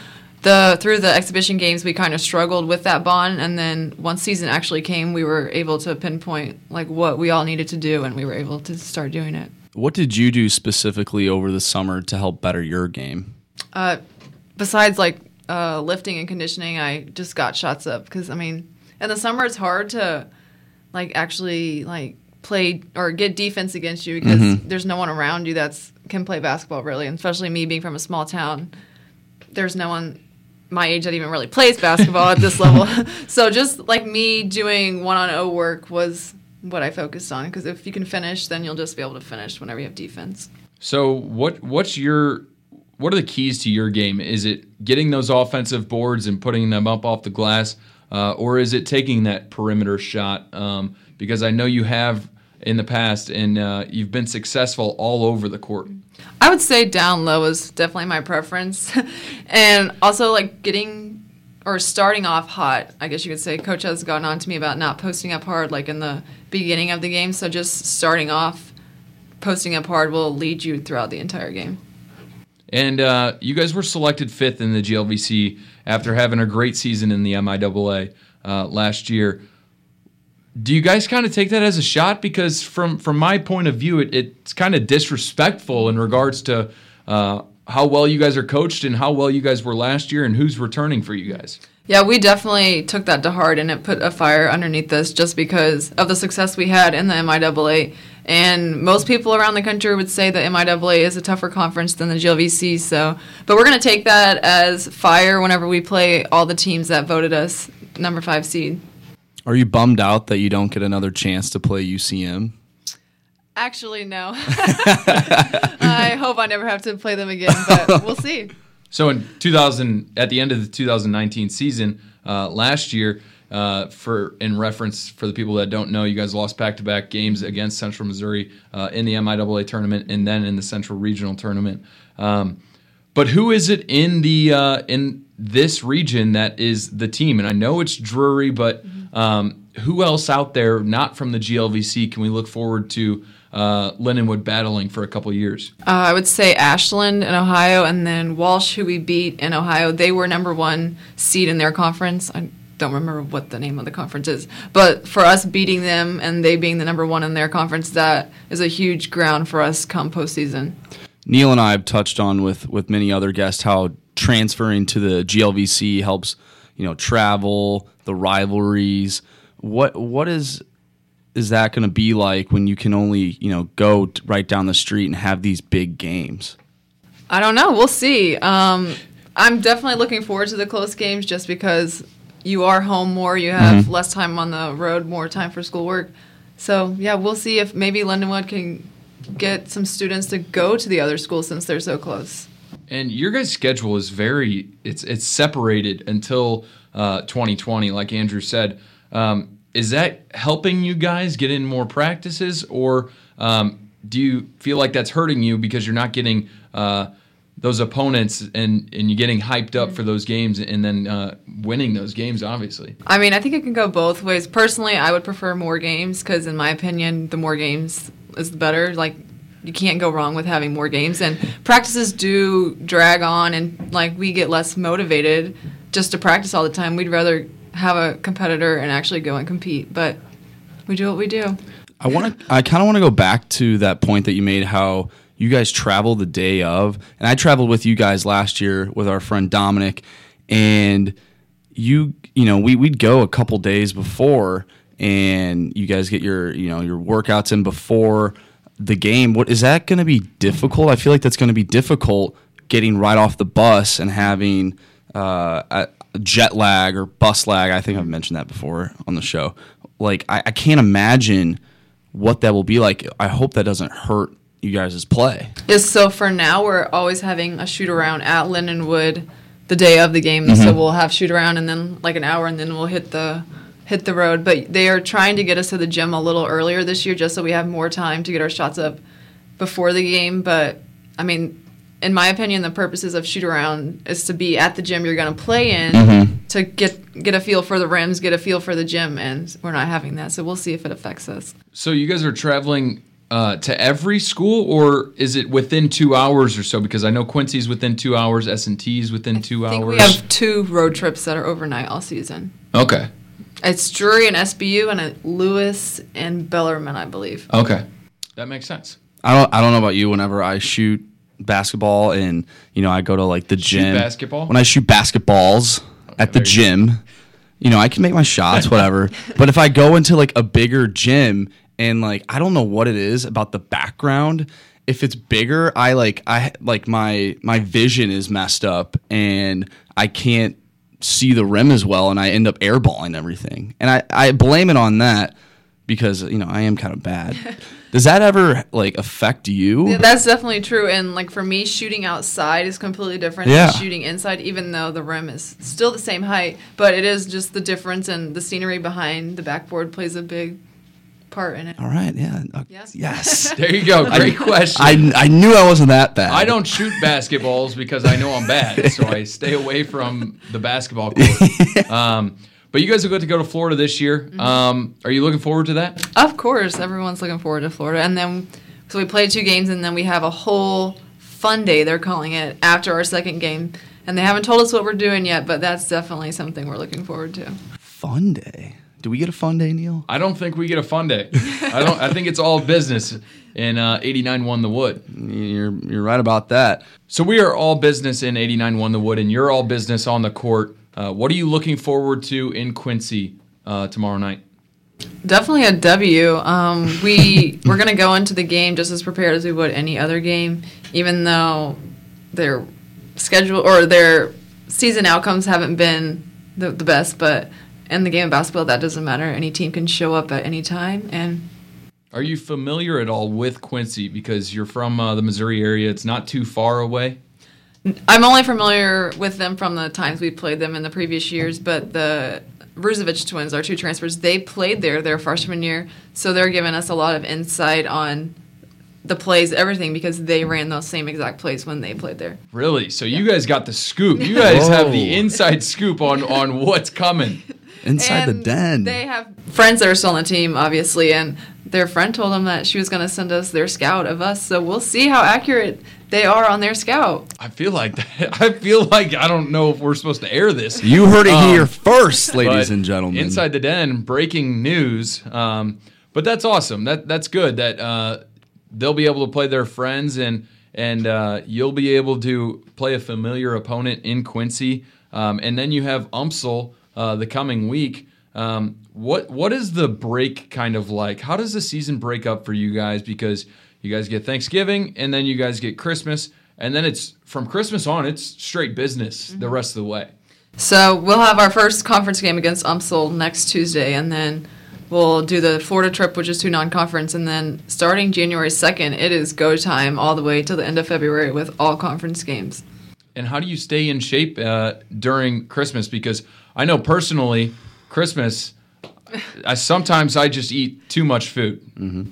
the through the exhibition games we kind of struggled with that bond and then once season actually came we were able to pinpoint like what we all needed to do and we were able to start doing it. What did you do specifically over the summer to help better your game? Uh, besides like uh, lifting and conditioning, I just got shots up because I mean, in the summer it's hard to like actually like play or get defense against you because there's no one around you that's can play basketball really, and especially me being from a small town. There's no one my age that even really plays basketball at this level. <laughs> so just like me doing one on O work was what I focused on because if you can finish, then you'll just be able to finish whenever you have defense. So what what's your what are the keys to your game? Is it getting those offensive boards and putting them up off the glass, uh, or is it taking that perimeter shot? Um, because I know you have in the past, and uh, you've been successful all over the court. I would say down low is definitely my preference. <laughs> and also, like, getting or starting off hot, I guess you could say. Coach has gotten on to me about not posting up hard, like, in the beginning of the game. So just starting off, posting up hard will lead you throughout the entire game. And uh, you guys were selected fifth in the GLVC after having a great season in the MIAA uh, last year. Do you guys kind of take that as a shot? Because from from my point of view, it, it's kind of disrespectful in regards to uh, how well you guys are coached and how well you guys were last year and who's returning for you guys. Yeah, we definitely took that to heart and it put a fire underneath us just because of the success we had in the MIAA. And most people around the country would say that MIAA is a tougher conference than the GLVC. So, but we're going to take that as fire whenever we play all the teams that voted us number five seed. Are you bummed out that you don't get another chance to play UCM? Actually, no. <laughs> I hope I never have to play them again, but <laughs> we'll see. So in 2000, at the end of the 2019 season uh, last year, uh, for in reference for the people that don't know, you guys lost back-to-back games against Central Missouri uh, in the MIAA tournament and then in the Central Regional tournament. Um, but who is it in the uh, in this region that is the team? And I know it's Drury, but um, who else out there not from the GLVC can we look forward to uh, Lindenwood battling for a couple years? Uh, I would say Ashland in Ohio, and then Walsh, who we beat in Ohio. They were number one seed in their conference. I don't remember what the name of the conference is, but for us beating them and they being the number one in their conference, that is a huge ground for us come postseason. Neil and I have touched on with with many other guests how transferring to the GLVC helps, you know, travel, the rivalries. What what is is that going to be like when you can only, you know, go t- right down the street and have these big games? I don't know. We'll see. Um, I'm definitely looking forward to the close games just because you are home more, you have less time on the road, more time for schoolwork. So yeah, we'll see if maybe Lindenwood can get some students to go to the other school since they're so close. And your guys' schedule is very it's it's separated until uh, 2020, like Andrew said. Um, is that helping you guys get in more practices, or um, do you feel like that's hurting you because you're not getting uh, those opponents and and you're getting hyped up for those games and then uh, winning those games? Obviously, I mean, I think it can go both ways. Personally, I would prefer more games because, in my opinion, the more games is the better. Like, you can't go wrong with having more games, and practices do drag on, and like we get less motivated just to practice all the time. We'd rather have a competitor and actually go and compete, but we do what we do. I want to. I kind of want to go back to that point that you made. How you guys travel the day of, and I traveled with you guys last year with our friend Dominic, and you, you know, we we'd go a couple days before, and you guys get your, you know, your workouts in before the game. What is that going to be difficult? I feel like that's going to be difficult getting right off the bus and having uh, jet lag or bus lag. I think I've mentioned that before on the show. Like I, I can't imagine what that will be like. I hope that doesn't hurt you guys' play. Yes, so for now we're always having a shoot around at Lindenwood the day of the game. So we'll have shoot around and then like an hour and then we'll hit the hit the road. But they are trying to get us to the gym a little earlier this year just so we have more time to get our shots up before the game. But I mean, in my opinion, the purposes of shoot around is to be at the gym you're going to play in to get get a feel for the rims, get a feel for the gym, and we're not having that. So we'll see if it affects us. so you guys are traveling. Uh, to every school, or is it within two hours or so? Because I know Quincy's within two hours, S and T's within two I think hours. we have two road trips that are overnight all season. okay, It's Drury and SBU and Lewis and Bellarmine, I believe. okay, that makes sense. I don't. I don't know about you. Whenever I shoot basketball and you know I go to like the gym. basketball? When I shoot basketballs at the there you go. gym, you know I can make my shots, whatever. <laughs> but if I go into like a bigger gym and like I don't know what it is about the background. If it's bigger, I like I like my my vision is messed up and I can't see the rim as well and I end up airballing everything. And I, I blame it on that because you know I am kind of bad. <laughs> Does that ever like affect you? Yeah, that's definitely true. And like for me, shooting outside is completely different Yeah. than shooting inside, even though the rim is still the same height. But it is just the difference, and the scenery behind the backboard plays a big part in it. All right, yeah. Uh, Yeah. Yes. <laughs> There you go. Great question. I, I knew I wasn't that bad. I don't shoot basketballs because I know I'm bad, so I stay away from the basketball court. <laughs> Um, but you guys are good to go to Florida this year. Um, are you looking forward to that? Of course, everyone's looking forward to Florida. And then, so we play two games, and then we have a whole fun day, they're calling it, after our second game. And they haven't told us what we're doing yet, but that's definitely something we're looking forward to. Fun day. Do we get a fun day, Neil? I don't think we get a fun day. I don't. I think it's all business. In uh, 89.1 The Wood. You're you're right about that. So we are all business in 89.1 The Wood, and you're all business on the court. Uh, what are you looking forward to in Quincy uh, tomorrow night? Definitely a W. Um, we <laughs> we're gonna go into the game just as prepared as we would any other game, even though their schedule or their season outcomes haven't been the, the best. But in the game of basketball, that doesn't matter. Any team can show up at any time, and Are you familiar at all with Quincy because you're from uh, the Missouri area? It's not too far away. I'm only familiar with them from the times we played them in the previous years. But the Bruzovich twins, our two transfers, they played there their freshman year, so they're giving us a lot of insight on the plays, everything, because they ran those same exact plays when they played there. Really? So you guys got the scoop. You guys have the inside scoop on on what's coming. <laughs> Inside the den. They have friends that are still on the team, obviously, and their friend told them that she was going to send us their scout of us. So we'll see how accurate they are on their scout. I feel like that. <laughs> I feel like I don't know if we're supposed to air this. you heard it Um, here first, ladies and gentlemen. Inside the den, breaking news. Um, but that's awesome. That that's good. That uh, they'll be able to play their friends and and uh, you'll be able to play a familiar opponent in Quincy. Um, and then you have UMSL uh, the coming week. Um, what what is the break kind of like? How does the season break up for you guys? Because you guys get Thanksgiving and then you guys get Christmas, and then it's from Christmas on, it's straight business the rest of the way. So we'll have our first conference game against UMSL next Tuesday, and then we'll do the Florida trip, which is two non-conference, and then starting January second, it is go time all the way till the end of February with all conference games. and how do you stay in shape uh, during Christmas? Because I know personally, Christmas, I sometimes I just eat too much food.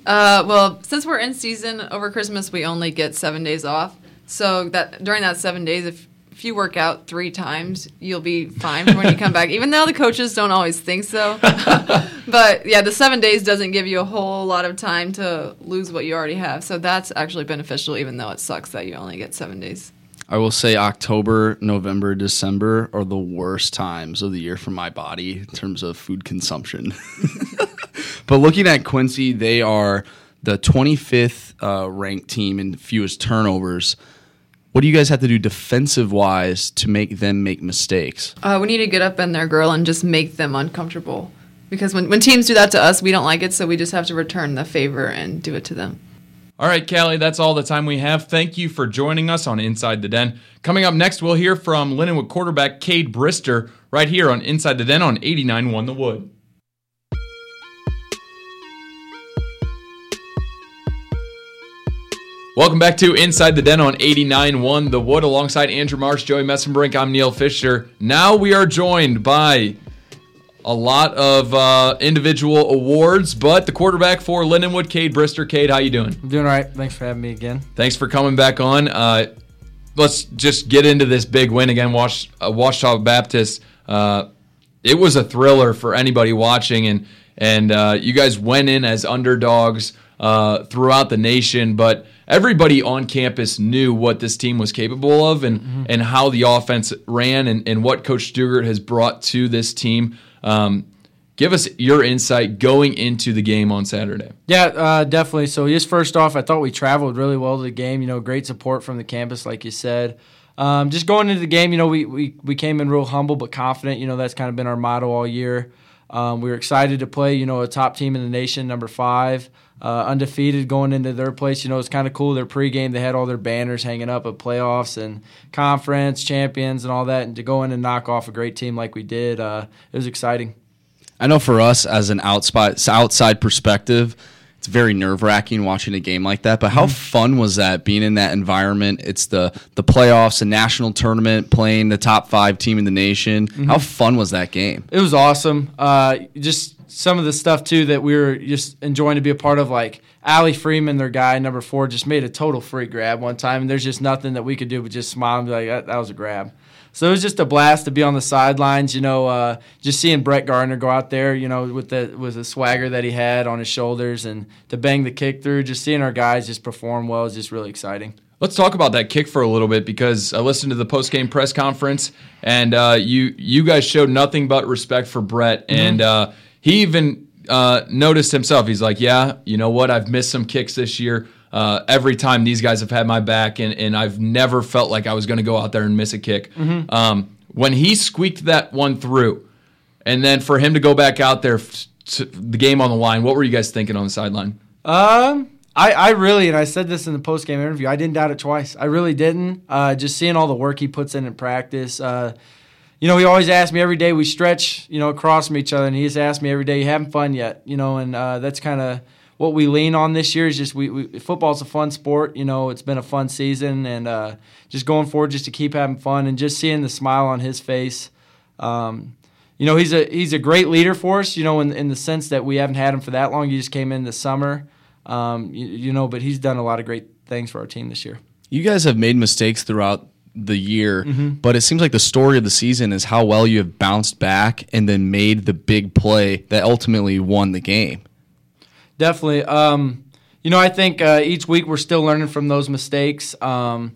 Uh, well, since we're in season over Christmas, we only get seven days off. So that during that seven days, if if you work out three times, you'll be fine when you come back. Even though the coaches don't always think so, <laughs> but yeah, the seven days doesn't give you a whole lot of time to lose what you already have. So that's actually beneficial, even though it sucks that you only get seven days. I will say October, November, December are the worst times of the year for my body in terms of food consumption. <laughs> but looking at Quincy, they are the 25th uh, ranked team in fewest turnovers. What do you guys have to do defensive wise to make them make mistakes? Uh, we need to get up in their girl and just make them uncomfortable. Because when, when teams do that to us, we don't like it, so we just have to return the favor and do it to them. All right, Kallie, that's all the time we have. Thank you for joining us on Inside the Den. Coming up next, we'll hear from Lindenwood quarterback Cade Brister right here on Inside the Den on 89.1 The Wood. Welcome back to Inside the Den on 89.1 The Wood alongside Andrew Marsh, Joey Messenbrink. I'm Neil Fisher. Now we are joined by a lot of uh, individual awards, but the quarterback for Lindenwood, Cade Brister. Cade, how you doing? I'm doing all right. Thanks for having me again. Thanks for coming back on. Uh, let's just get into this big win again. Wash, uh, Ouachita Baptist. Uh, it was a thriller for anybody watching, and and uh, you guys went in as underdogs uh, throughout the nation, but everybody on campus knew what this team was capable of, and and how the offense ran, and, and what Coach Stugart has brought to this team. Um, give us your insight going into the game on Saturday. Yeah, uh, definitely. So just first off, I thought we traveled really well to the game. You know, great support from the campus, like you said. Um, just going into the game, you know, we, we we came in real humble but confident. You know, that's kind of been our motto all year. Um, we were excited to play, you know, a top team in the nation, number five, uh, undefeated going into their place. You know, it's kind of cool. Their pregame, they had all their banners hanging up at playoffs and conference champions and all that. And to go in and knock off a great team like we did, uh, it was exciting. I know for us as an outside outside perspective, it's very nerve wracking watching a game like that. But how fun was that being in that environment? It's the the playoffs, a national tournament, playing the top five team in the nation. How fun was that game? It was awesome. Uh, just some of the stuff too that we were just enjoying to be a part of. Like Ali Freeman, their guy number four, just made a total free grab one time, and there's just nothing that we could do but just smile and be like, "That, that was a grab." So it was just a blast to be on the sidelines. You know, uh, just seeing Brett Gardner go out there, you know, with the with the swagger that he had on his shoulders, and to bang the kick through. Just seeing our guys just perform well is just really exciting. Let's talk about that kick for a little bit because I listened to the post game press conference and uh, you you guys showed nothing but respect for Brett and uh, he even uh, noticed himself. He's like, yeah, you know what? I've missed some kicks this year. Uh, every time these guys have had my back and, and I've never felt like I was going to go out there and miss a kick. Um, when he squeaked that one through, and then for him to go back out there, f- the game on the line, what were you guys thinking on the sideline? Um, I, I really, and I said this in the post game interview, I didn't doubt it twice. I really didn't. Uh, just seeing all the work he puts in in practice. Uh, you know, he always asks me every day we stretch, you know, across from each other, and he just asks me every day, "You having fun yet?" You know, and uh, that's kind of what we lean on this year. Is just we, we football's a fun sport. You know, it's been a fun season, and uh, just going forward, just to keep having fun and just seeing the smile on his face. Um, you know, he's a he's a great leader for us. You know, in in the sense that we haven't had him for that long. He just came in this summer. Um, you, you know, but he's done a lot of great things for our team this year. You guys have made mistakes throughout the year, but it seems like the story of the season is how well you have bounced back and then made the big play that ultimately won the game. Definitely. Um, you know, I think uh, each week we're still learning from those mistakes. Um,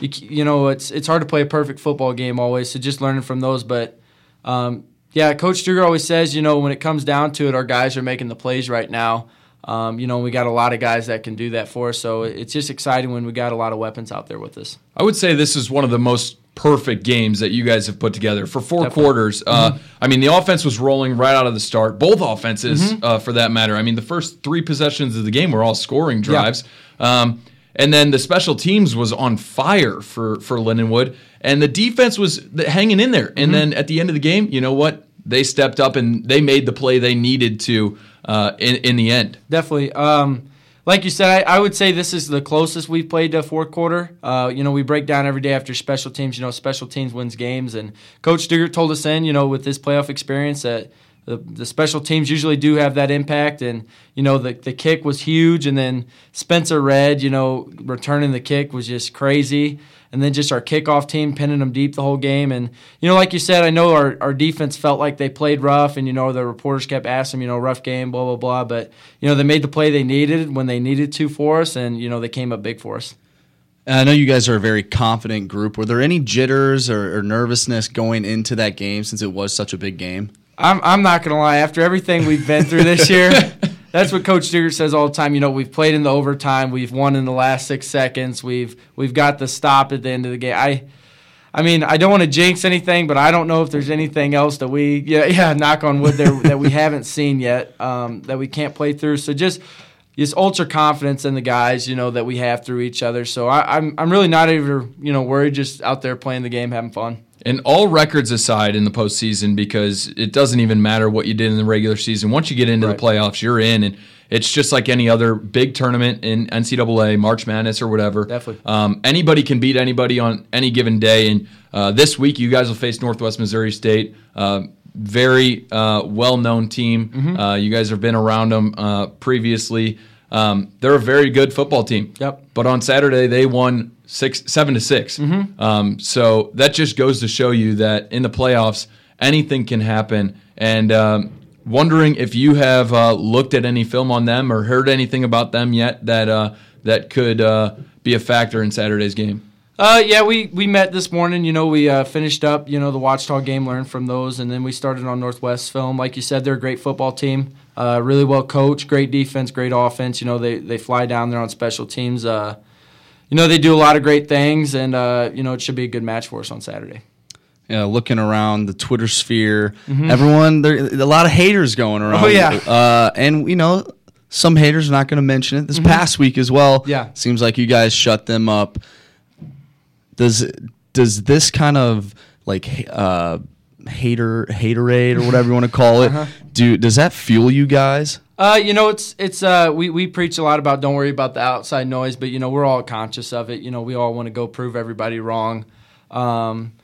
you, you know, it's it's hard to play a perfect football game always, so just learning from those. But um, yeah, Coach Stugart always says, you know, when it comes down to it, our guys are making the plays right now. Um, you know, we got a lot of guys that can do that for us, so it's just exciting when we got a lot of weapons out there with us. I would say this is one of the most perfect games that you guys have put together for four Definitely. quarters. Uh, I mean, the offense was rolling right out of the start. Both offenses, uh, for that matter. I mean, the first three possessions of the game were all scoring drives. Um, and then the special teams was on fire for for Lindenwood, and the defense was hanging in there. And then at the end of the game, you know what? They stepped up and they made the play they needed to uh, in in the end. Definitely. Um, like you said, I, I, would say this is the closest we've played to fourth quarter. Uh, you know, we break down every day after special teams. You know, special teams wins games, and Coach Stugart told us in, you know, with this playoff experience that the, the special teams usually do have that impact. And, you know, the, the kick was huge. And then Spencer Red, you know, returning the kick was just crazy. And then just our kickoff team pinning them deep the whole game. And, you know, like you said, I know our, our defense felt like they played rough. And, you know, the reporters kept asking, you know, rough game, blah, blah, blah. But, you know, they made the play they needed when they needed to for us. And, you know, they came up big for us. I know you guys are a very confident group. Were there any jitters or, or nervousness going into that game since it was such a big game? I'm I'm not gonna lie. After everything we've been through this year, <laughs> that's what Coach Stugart says all the time. You know, we've played in the overtime. We've won in the last six seconds. We've we've got the stop at the end of the game. I. I mean, I don't want to jinx anything, but I don't know if there's anything else that we, yeah, yeah, knock on wood, there that we <laughs> haven't seen yet, um, that we can't play through. So just, just ultra confidence in the guys, you know, that we have through each other. So I, I'm, I'm really not even, you know, worried. Just out there playing the game, having fun. And all records aside in the postseason, because it doesn't even matter what you did in the regular season. Once you get into right. the playoffs, you're in, and it's just like any other big tournament in NCAA, March Madness, or whatever. Definitely. Um, anybody can beat anybody on any given day. And uh, this week, you guys will face Northwest Missouri State. Uh, very uh, well-known team. Mm-hmm. Uh, you guys have been around them uh, previously. Um, they're a very good football team. Yep. But on Saturday, they won six, seven to 6 mm-hmm. um, so that just goes to show you that in the playoffs, anything can happen. And um, wondering if you have uh, looked at any film on them or heard anything about them yet that uh, that could uh, be a factor in Saturday's game. Uh, yeah, we, we met this morning. You know, we uh, finished up, you know, the Ouachita game, learned from those, and then we started on Northwest film. Like you said, they're a great football team, uh, really well coached, great defense, great offense. You know, they, they fly down there on special teams. Uh, you know, they do a lot of great things, and uh, you know, it should be a good match for us on Saturday. Yeah, looking around the Twitter sphere, mm-hmm. everyone there a lot of haters going around. Oh yeah, uh, and you know, some haters are not going to mention it. This mm-hmm. past week as well. Yeah, seems like you guys shut them up. Does does this kind of like uh, hater haterade or whatever you want to call it? uh-huh. Do does that fuel you guys? Uh, you know, it's it's uh, we we preach a lot about don't worry about the outside noise, but you know we're all conscious of it. You know, we all want to go prove everybody wrong. Um,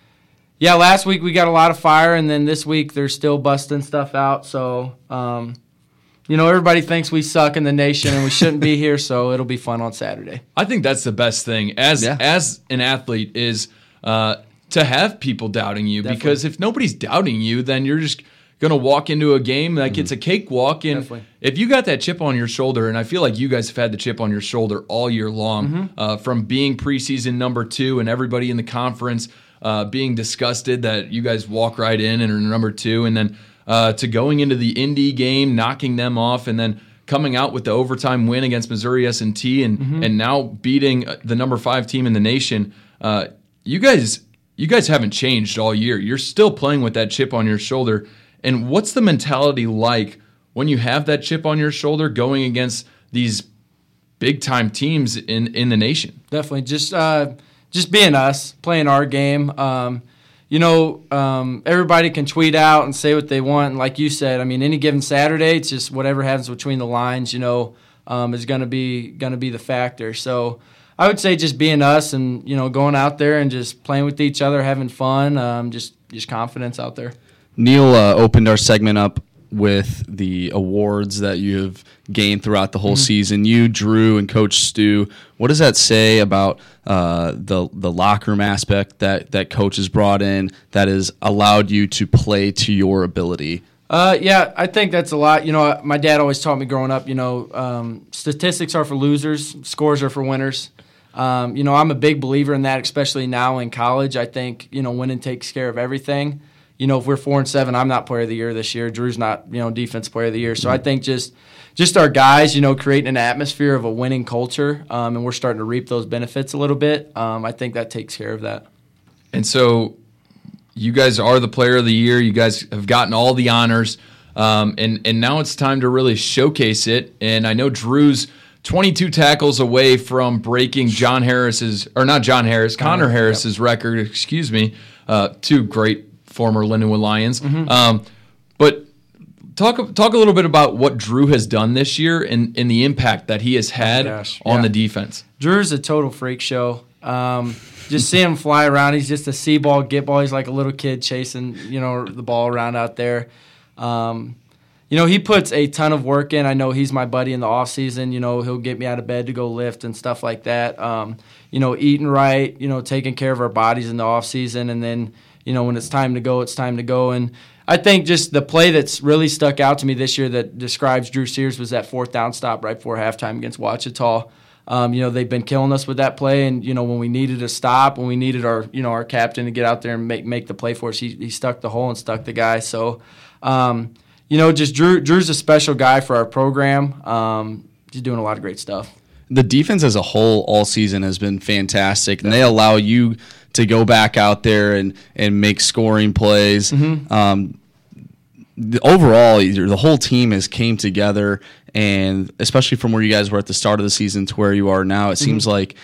yeah, last week we got a lot of fire, and then this week they're still busting stuff out. So, um, you know, everybody thinks we suck in the nation and we shouldn't be here. So it'll be fun on Saturday. I think that's the best thing as yeah. as an athlete is uh, to have people doubting you Definitely. because if nobody's doubting you, then you're just going to walk into a game like mm-hmm. it's a cakewalk. And Definitely. if you got that chip on your shoulder, and I feel like you guys have had the chip on your shoulder all year long mm-hmm. uh, from being preseason number two and everybody in the conference uh, being disgusted that you guys walk right in and are number two, and then uh, to going into the Indy game, knocking them off, and then coming out with the overtime win against Missouri S&T, and mm-hmm. and now beating uh, the number five team in the nation. Uh, you guys, you guys haven't changed all year. You're still playing with that chip on your shoulder and what's the mentality like when you have that chip on your shoulder going against these big time teams in, in the nation? Definitely. Just uh, just being us, playing our game. Um, you know, um, everybody can tweet out and say what they want. And like you said, I mean, any given Saturday, it's just whatever happens between the lines. You know, um, is going to be going to be the factor. So I would say just being us and you know going out there and just playing with each other, having fun, um, just just confidence out there. Neil uh, opened our segment up with the awards that you have gained throughout the whole mm-hmm. season. You, Drew, and Coach Stu. What does that say about uh, the the locker room aspect that that Coach has brought in that has allowed you to play to your ability? Uh, yeah, I think that's a lot. You know, my dad always taught me growing up. You know, um, statistics are for losers, scores are for winners. Um, you know, I'm a big believer in that, especially now in college. I think you know winning takes care of everything you know, if we're four and seven, I'm not player of the year this year. Drew's not, you know, defense player of the year. So I think just just our guys, you know, creating an atmosphere of a winning culture, um, and we're starting to reap those benefits a little bit. Um, I think that takes care of that. And so, you guys are the player of the year. You guys have gotten all the honors, um, and and now it's time to really showcase it. And I know Drew's. 22 tackles away from breaking John Harris's, or not John Harris, Connor Harris's yep. record, excuse me. Uh, two great former Lindenwood Lions. Mm-hmm. Um, but talk talk a little bit about what Drew has done this year and, and the impact that he has had gosh, on yeah. the defense. Drew's a total freak show. Um, just see him <laughs> fly around. He's just a see ball, get ball. He's like a little kid chasing, you know, the ball around out there. Um, you know, he puts a ton of work in. I know he's my buddy in the off season. You know, he'll get me out of bed to go lift and stuff like that. Um, you know, eating right. You know, taking care of our bodies in the off season, and then you know when it's time to go, it's time to go. And I think just the play that's really stuck out to me this year that describes Drew Sears was that fourth down stop right before halftime against Ouachita. Um, you know they've been killing us with that play, and you know when we needed a stop, when we needed our you know our captain to get out there and make make the play for us, he, he stuck the hole and stuck the guy. So, um, you know, just Drew Drew's a special guy for our program. Um, he's doing a lot of great stuff. the defense as a whole all season has been fantastic, and they allow you to go back out there and, and make scoring plays. Um, the, overall, the whole team has came together, and especially from where you guys were at the start of the season to where you are now, it seems like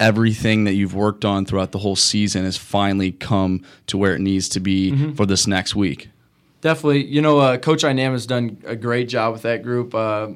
everything that you've worked on throughout the whole season has finally come to where it needs to be for this next week. Definitely, you know, uh, Coach Inam has done a great job with that group. Uh,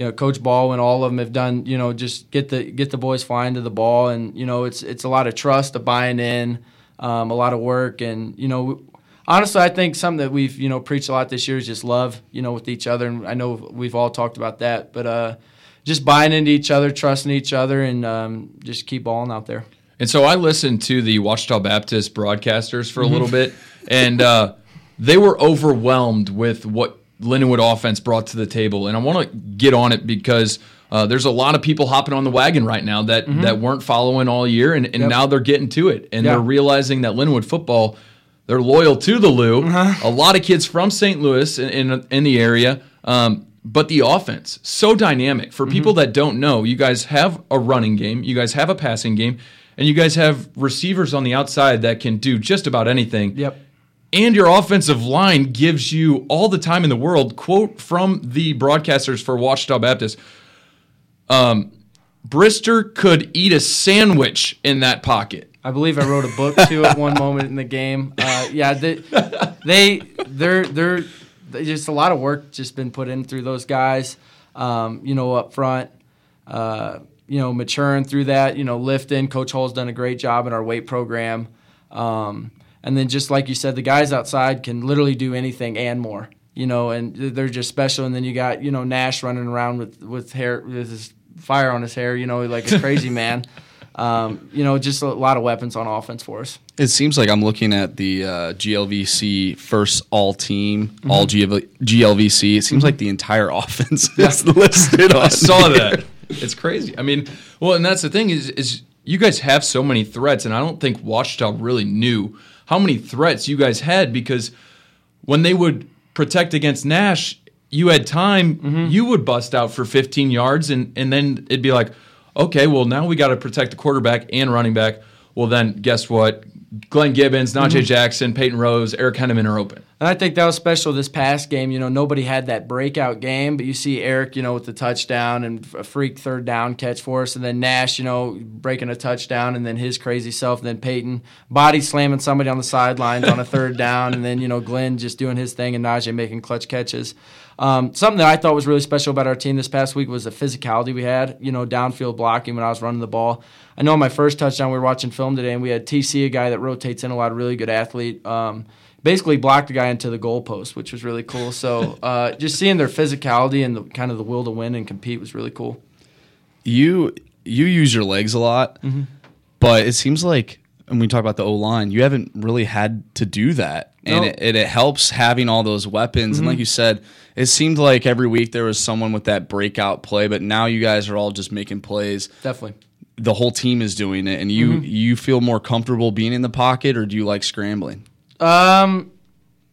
you know, Coach Baldwin, all of them have done. You know, just get the get the boys flying to the ball, and you know, it's it's a lot of trust, a buying in, um, a lot of work, and you know, honestly, I think something that we've you know preached a lot this year is just love. You know, with each other, and I know we've all talked about that, but uh, just buying into each other, trusting each other, and um, just keep balling out there. And so I listened to the Ouachita Baptist broadcasters for a little bit, and uh, they were overwhelmed with what Lindenwood offense brought to the table. And I want to get on it because uh, there's a lot of people hopping on the wagon right now that, that weren't following all year, and, and Yep. now they're getting to it. And Yeah. they're realizing that Linwood football, they're loyal to the Lou. A lot of kids from St. Louis in, in, in the area. Um, but the offense, so dynamic. For people that don't know, you guys have a running game, you guys have a passing game, and you guys have receivers on the outside that can do just about anything. Yep. And your offensive line gives you all the time in the world. Quote from the broadcasters for Ouachita Baptist um, Brister could eat a sandwich in that pocket. I believe I wrote a book too at one moment in the game. Uh, yeah, they, they they're they're just a lot of work just been put in through those guys. Um, you know, up front, uh, you know, maturing through that. You know, lifting. Coach Hall's done a great job in our weight program. Um, and then just like you said, the guys outside can literally do anything and more. You know, and they're just special. And then you got you know Nash running around with with hair with his fire on his hair. You know, like a crazy <laughs> man. Um, you know, just a lot of weapons on offense for us. It seems like I'm looking at the uh, GLVC first all team, all GLV, GLVC. It seems like the entire <laughs> offense is listed <laughs> on. I saw that. It's crazy. I mean, well, and that's the thing is, is you guys have so many threats, and I don't think Ouachita really knew how many threats you guys had because when they would protect against Nash, you had time. Mm-hmm. You would bust out for 15 yards, and and then it'd be like, okay, well now we got to protect the quarterback and running back. Well, then guess what? Glenn Gibbons, Najee mm-hmm. Jackson, Peyton Rose, Eric Henneman are open. And I think that was special this past game. You know, nobody had that breakout game, but you see Eric, you know, with the touchdown and a freak third down catch for us, and then Nash, you know, breaking a touchdown, and then his crazy self, and then Peyton body slamming somebody on the sidelines on a third down, and then you know Glenn just doing his thing, and Najee making clutch catches. Um, something that I thought was really special about our team this past week was the physicality we had. You know, downfield blocking when I was running the ball. I know on my first touchdown we were watching film today, and we had TC, a guy that rotates in a lot of really good athlete. Um, basically blocked a guy into the goalpost, which was really cool. So <laughs> uh, just seeing their physicality and the kind of the will to win and compete was really cool. you you use your legs a lot, but it seems like when we talk about the O line, you haven't really had to do that, and it, it, it helps having all those weapons. And like you said, it seemed like every week there was someone with that breakout play, but now you guys are all just making plays. Definitely. The whole team is doing it, and you you feel more comfortable being in the pocket, or do you like scrambling? Um,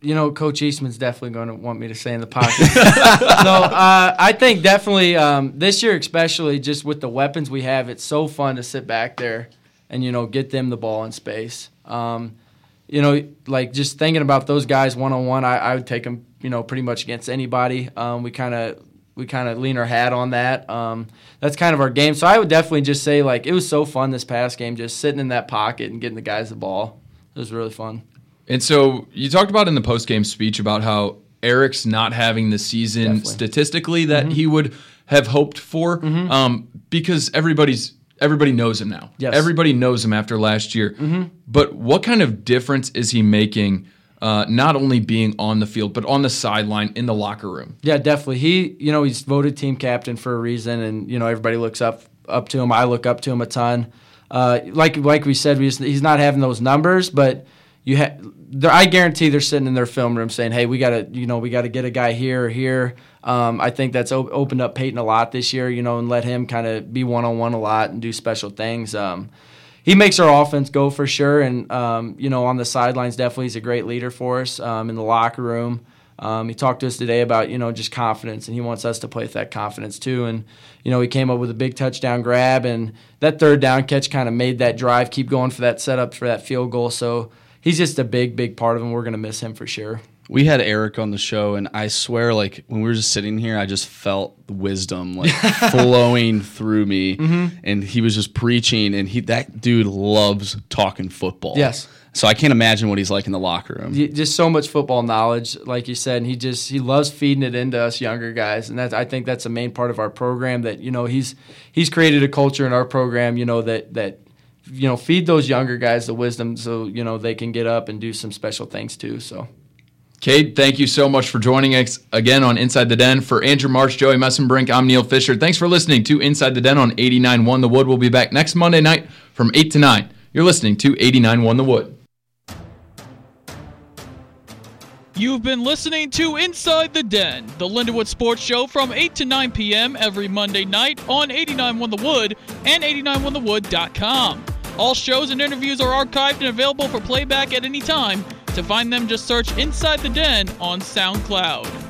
you know, Coach Eastman's definitely going to want me to stay in the pocket. <laughs> so uh, I think definitely um, this year, especially just with the weapons we have, it's so fun to sit back there and you know get them the ball in space. Um, you know, like just thinking about those guys one on one, I would take them, you know, pretty much against anybody. Um, we kind of we kind of lean our hat on that. Um, that's kind of our game. So I would definitely just say like it was so fun this past game, just sitting in that pocket and getting the guys the ball. It was really fun. And so you talked about in the post game speech about how Eric's not having the season Definitely. Mm-hmm. statistically that he would have hoped for, um, because everybody's everybody knows him now. Yes. Mm-hmm. Everybody knows him after last year. But what kind of difference is he making? Uh, not only being on the field, but on the sideline in the locker room. Yeah, definitely. He, you know, he's voted team captain for a reason, and you know everybody looks up up to him. I look up to him a ton. Uh, like like we said, we just, he's not having those numbers, but you ha- I guarantee they're sitting in their film room saying, "Hey, we got to, you know, we got to get a guy here or here." Um, I think that's op- opened up Peyton a lot this year, you know, and let him kind of be one on one a lot and do special things. Um, he makes our offense go for sure. And, um, you know, on the sidelines, definitely he's a great leader for us um, in the locker room. Um, he talked to us today about, you know, just confidence, and he wants us to play with that confidence too. And, you know, he came up with a big touchdown grab, and that third down catch kind of made that drive keep going for that setup for that field goal. So he's just a big, big part of him. We're going to miss him for sure. We had Eric on the show, and I swear, like when we were just sitting here, I just felt the wisdom like <laughs> flowing through me, Mm-hmm. and he was just preaching. And he that dude loves talking football. Yes. So I can't imagine what he's like in the locker room. Just so much football knowledge, like you said, and he just he loves feeding it into us younger guys, and that's I think that's a main part of our program. That you know he's he's created a culture in our program, you know that that you know feed those younger guys the wisdom, so you know they can get up and do some special things too. So Cade, thank you so much for joining us again on Inside the Den. For Andrew Marsh, Joey Messenbrink, I'm Neil Fisher. Thanks for listening to Inside the Den on 89.1 The Wood. We'll be back next Monday night from 8 to 9. You're listening to 89.1 The Wood. You've been listening to Inside the Den, the Lindenwood Sports Show from 8 to 9 p.m. every Monday night on 89.1 The Wood and 89.1thewood.com. All shows and interviews are archived and available for playback at any time. To find them, just search Inside the Den on SoundCloud.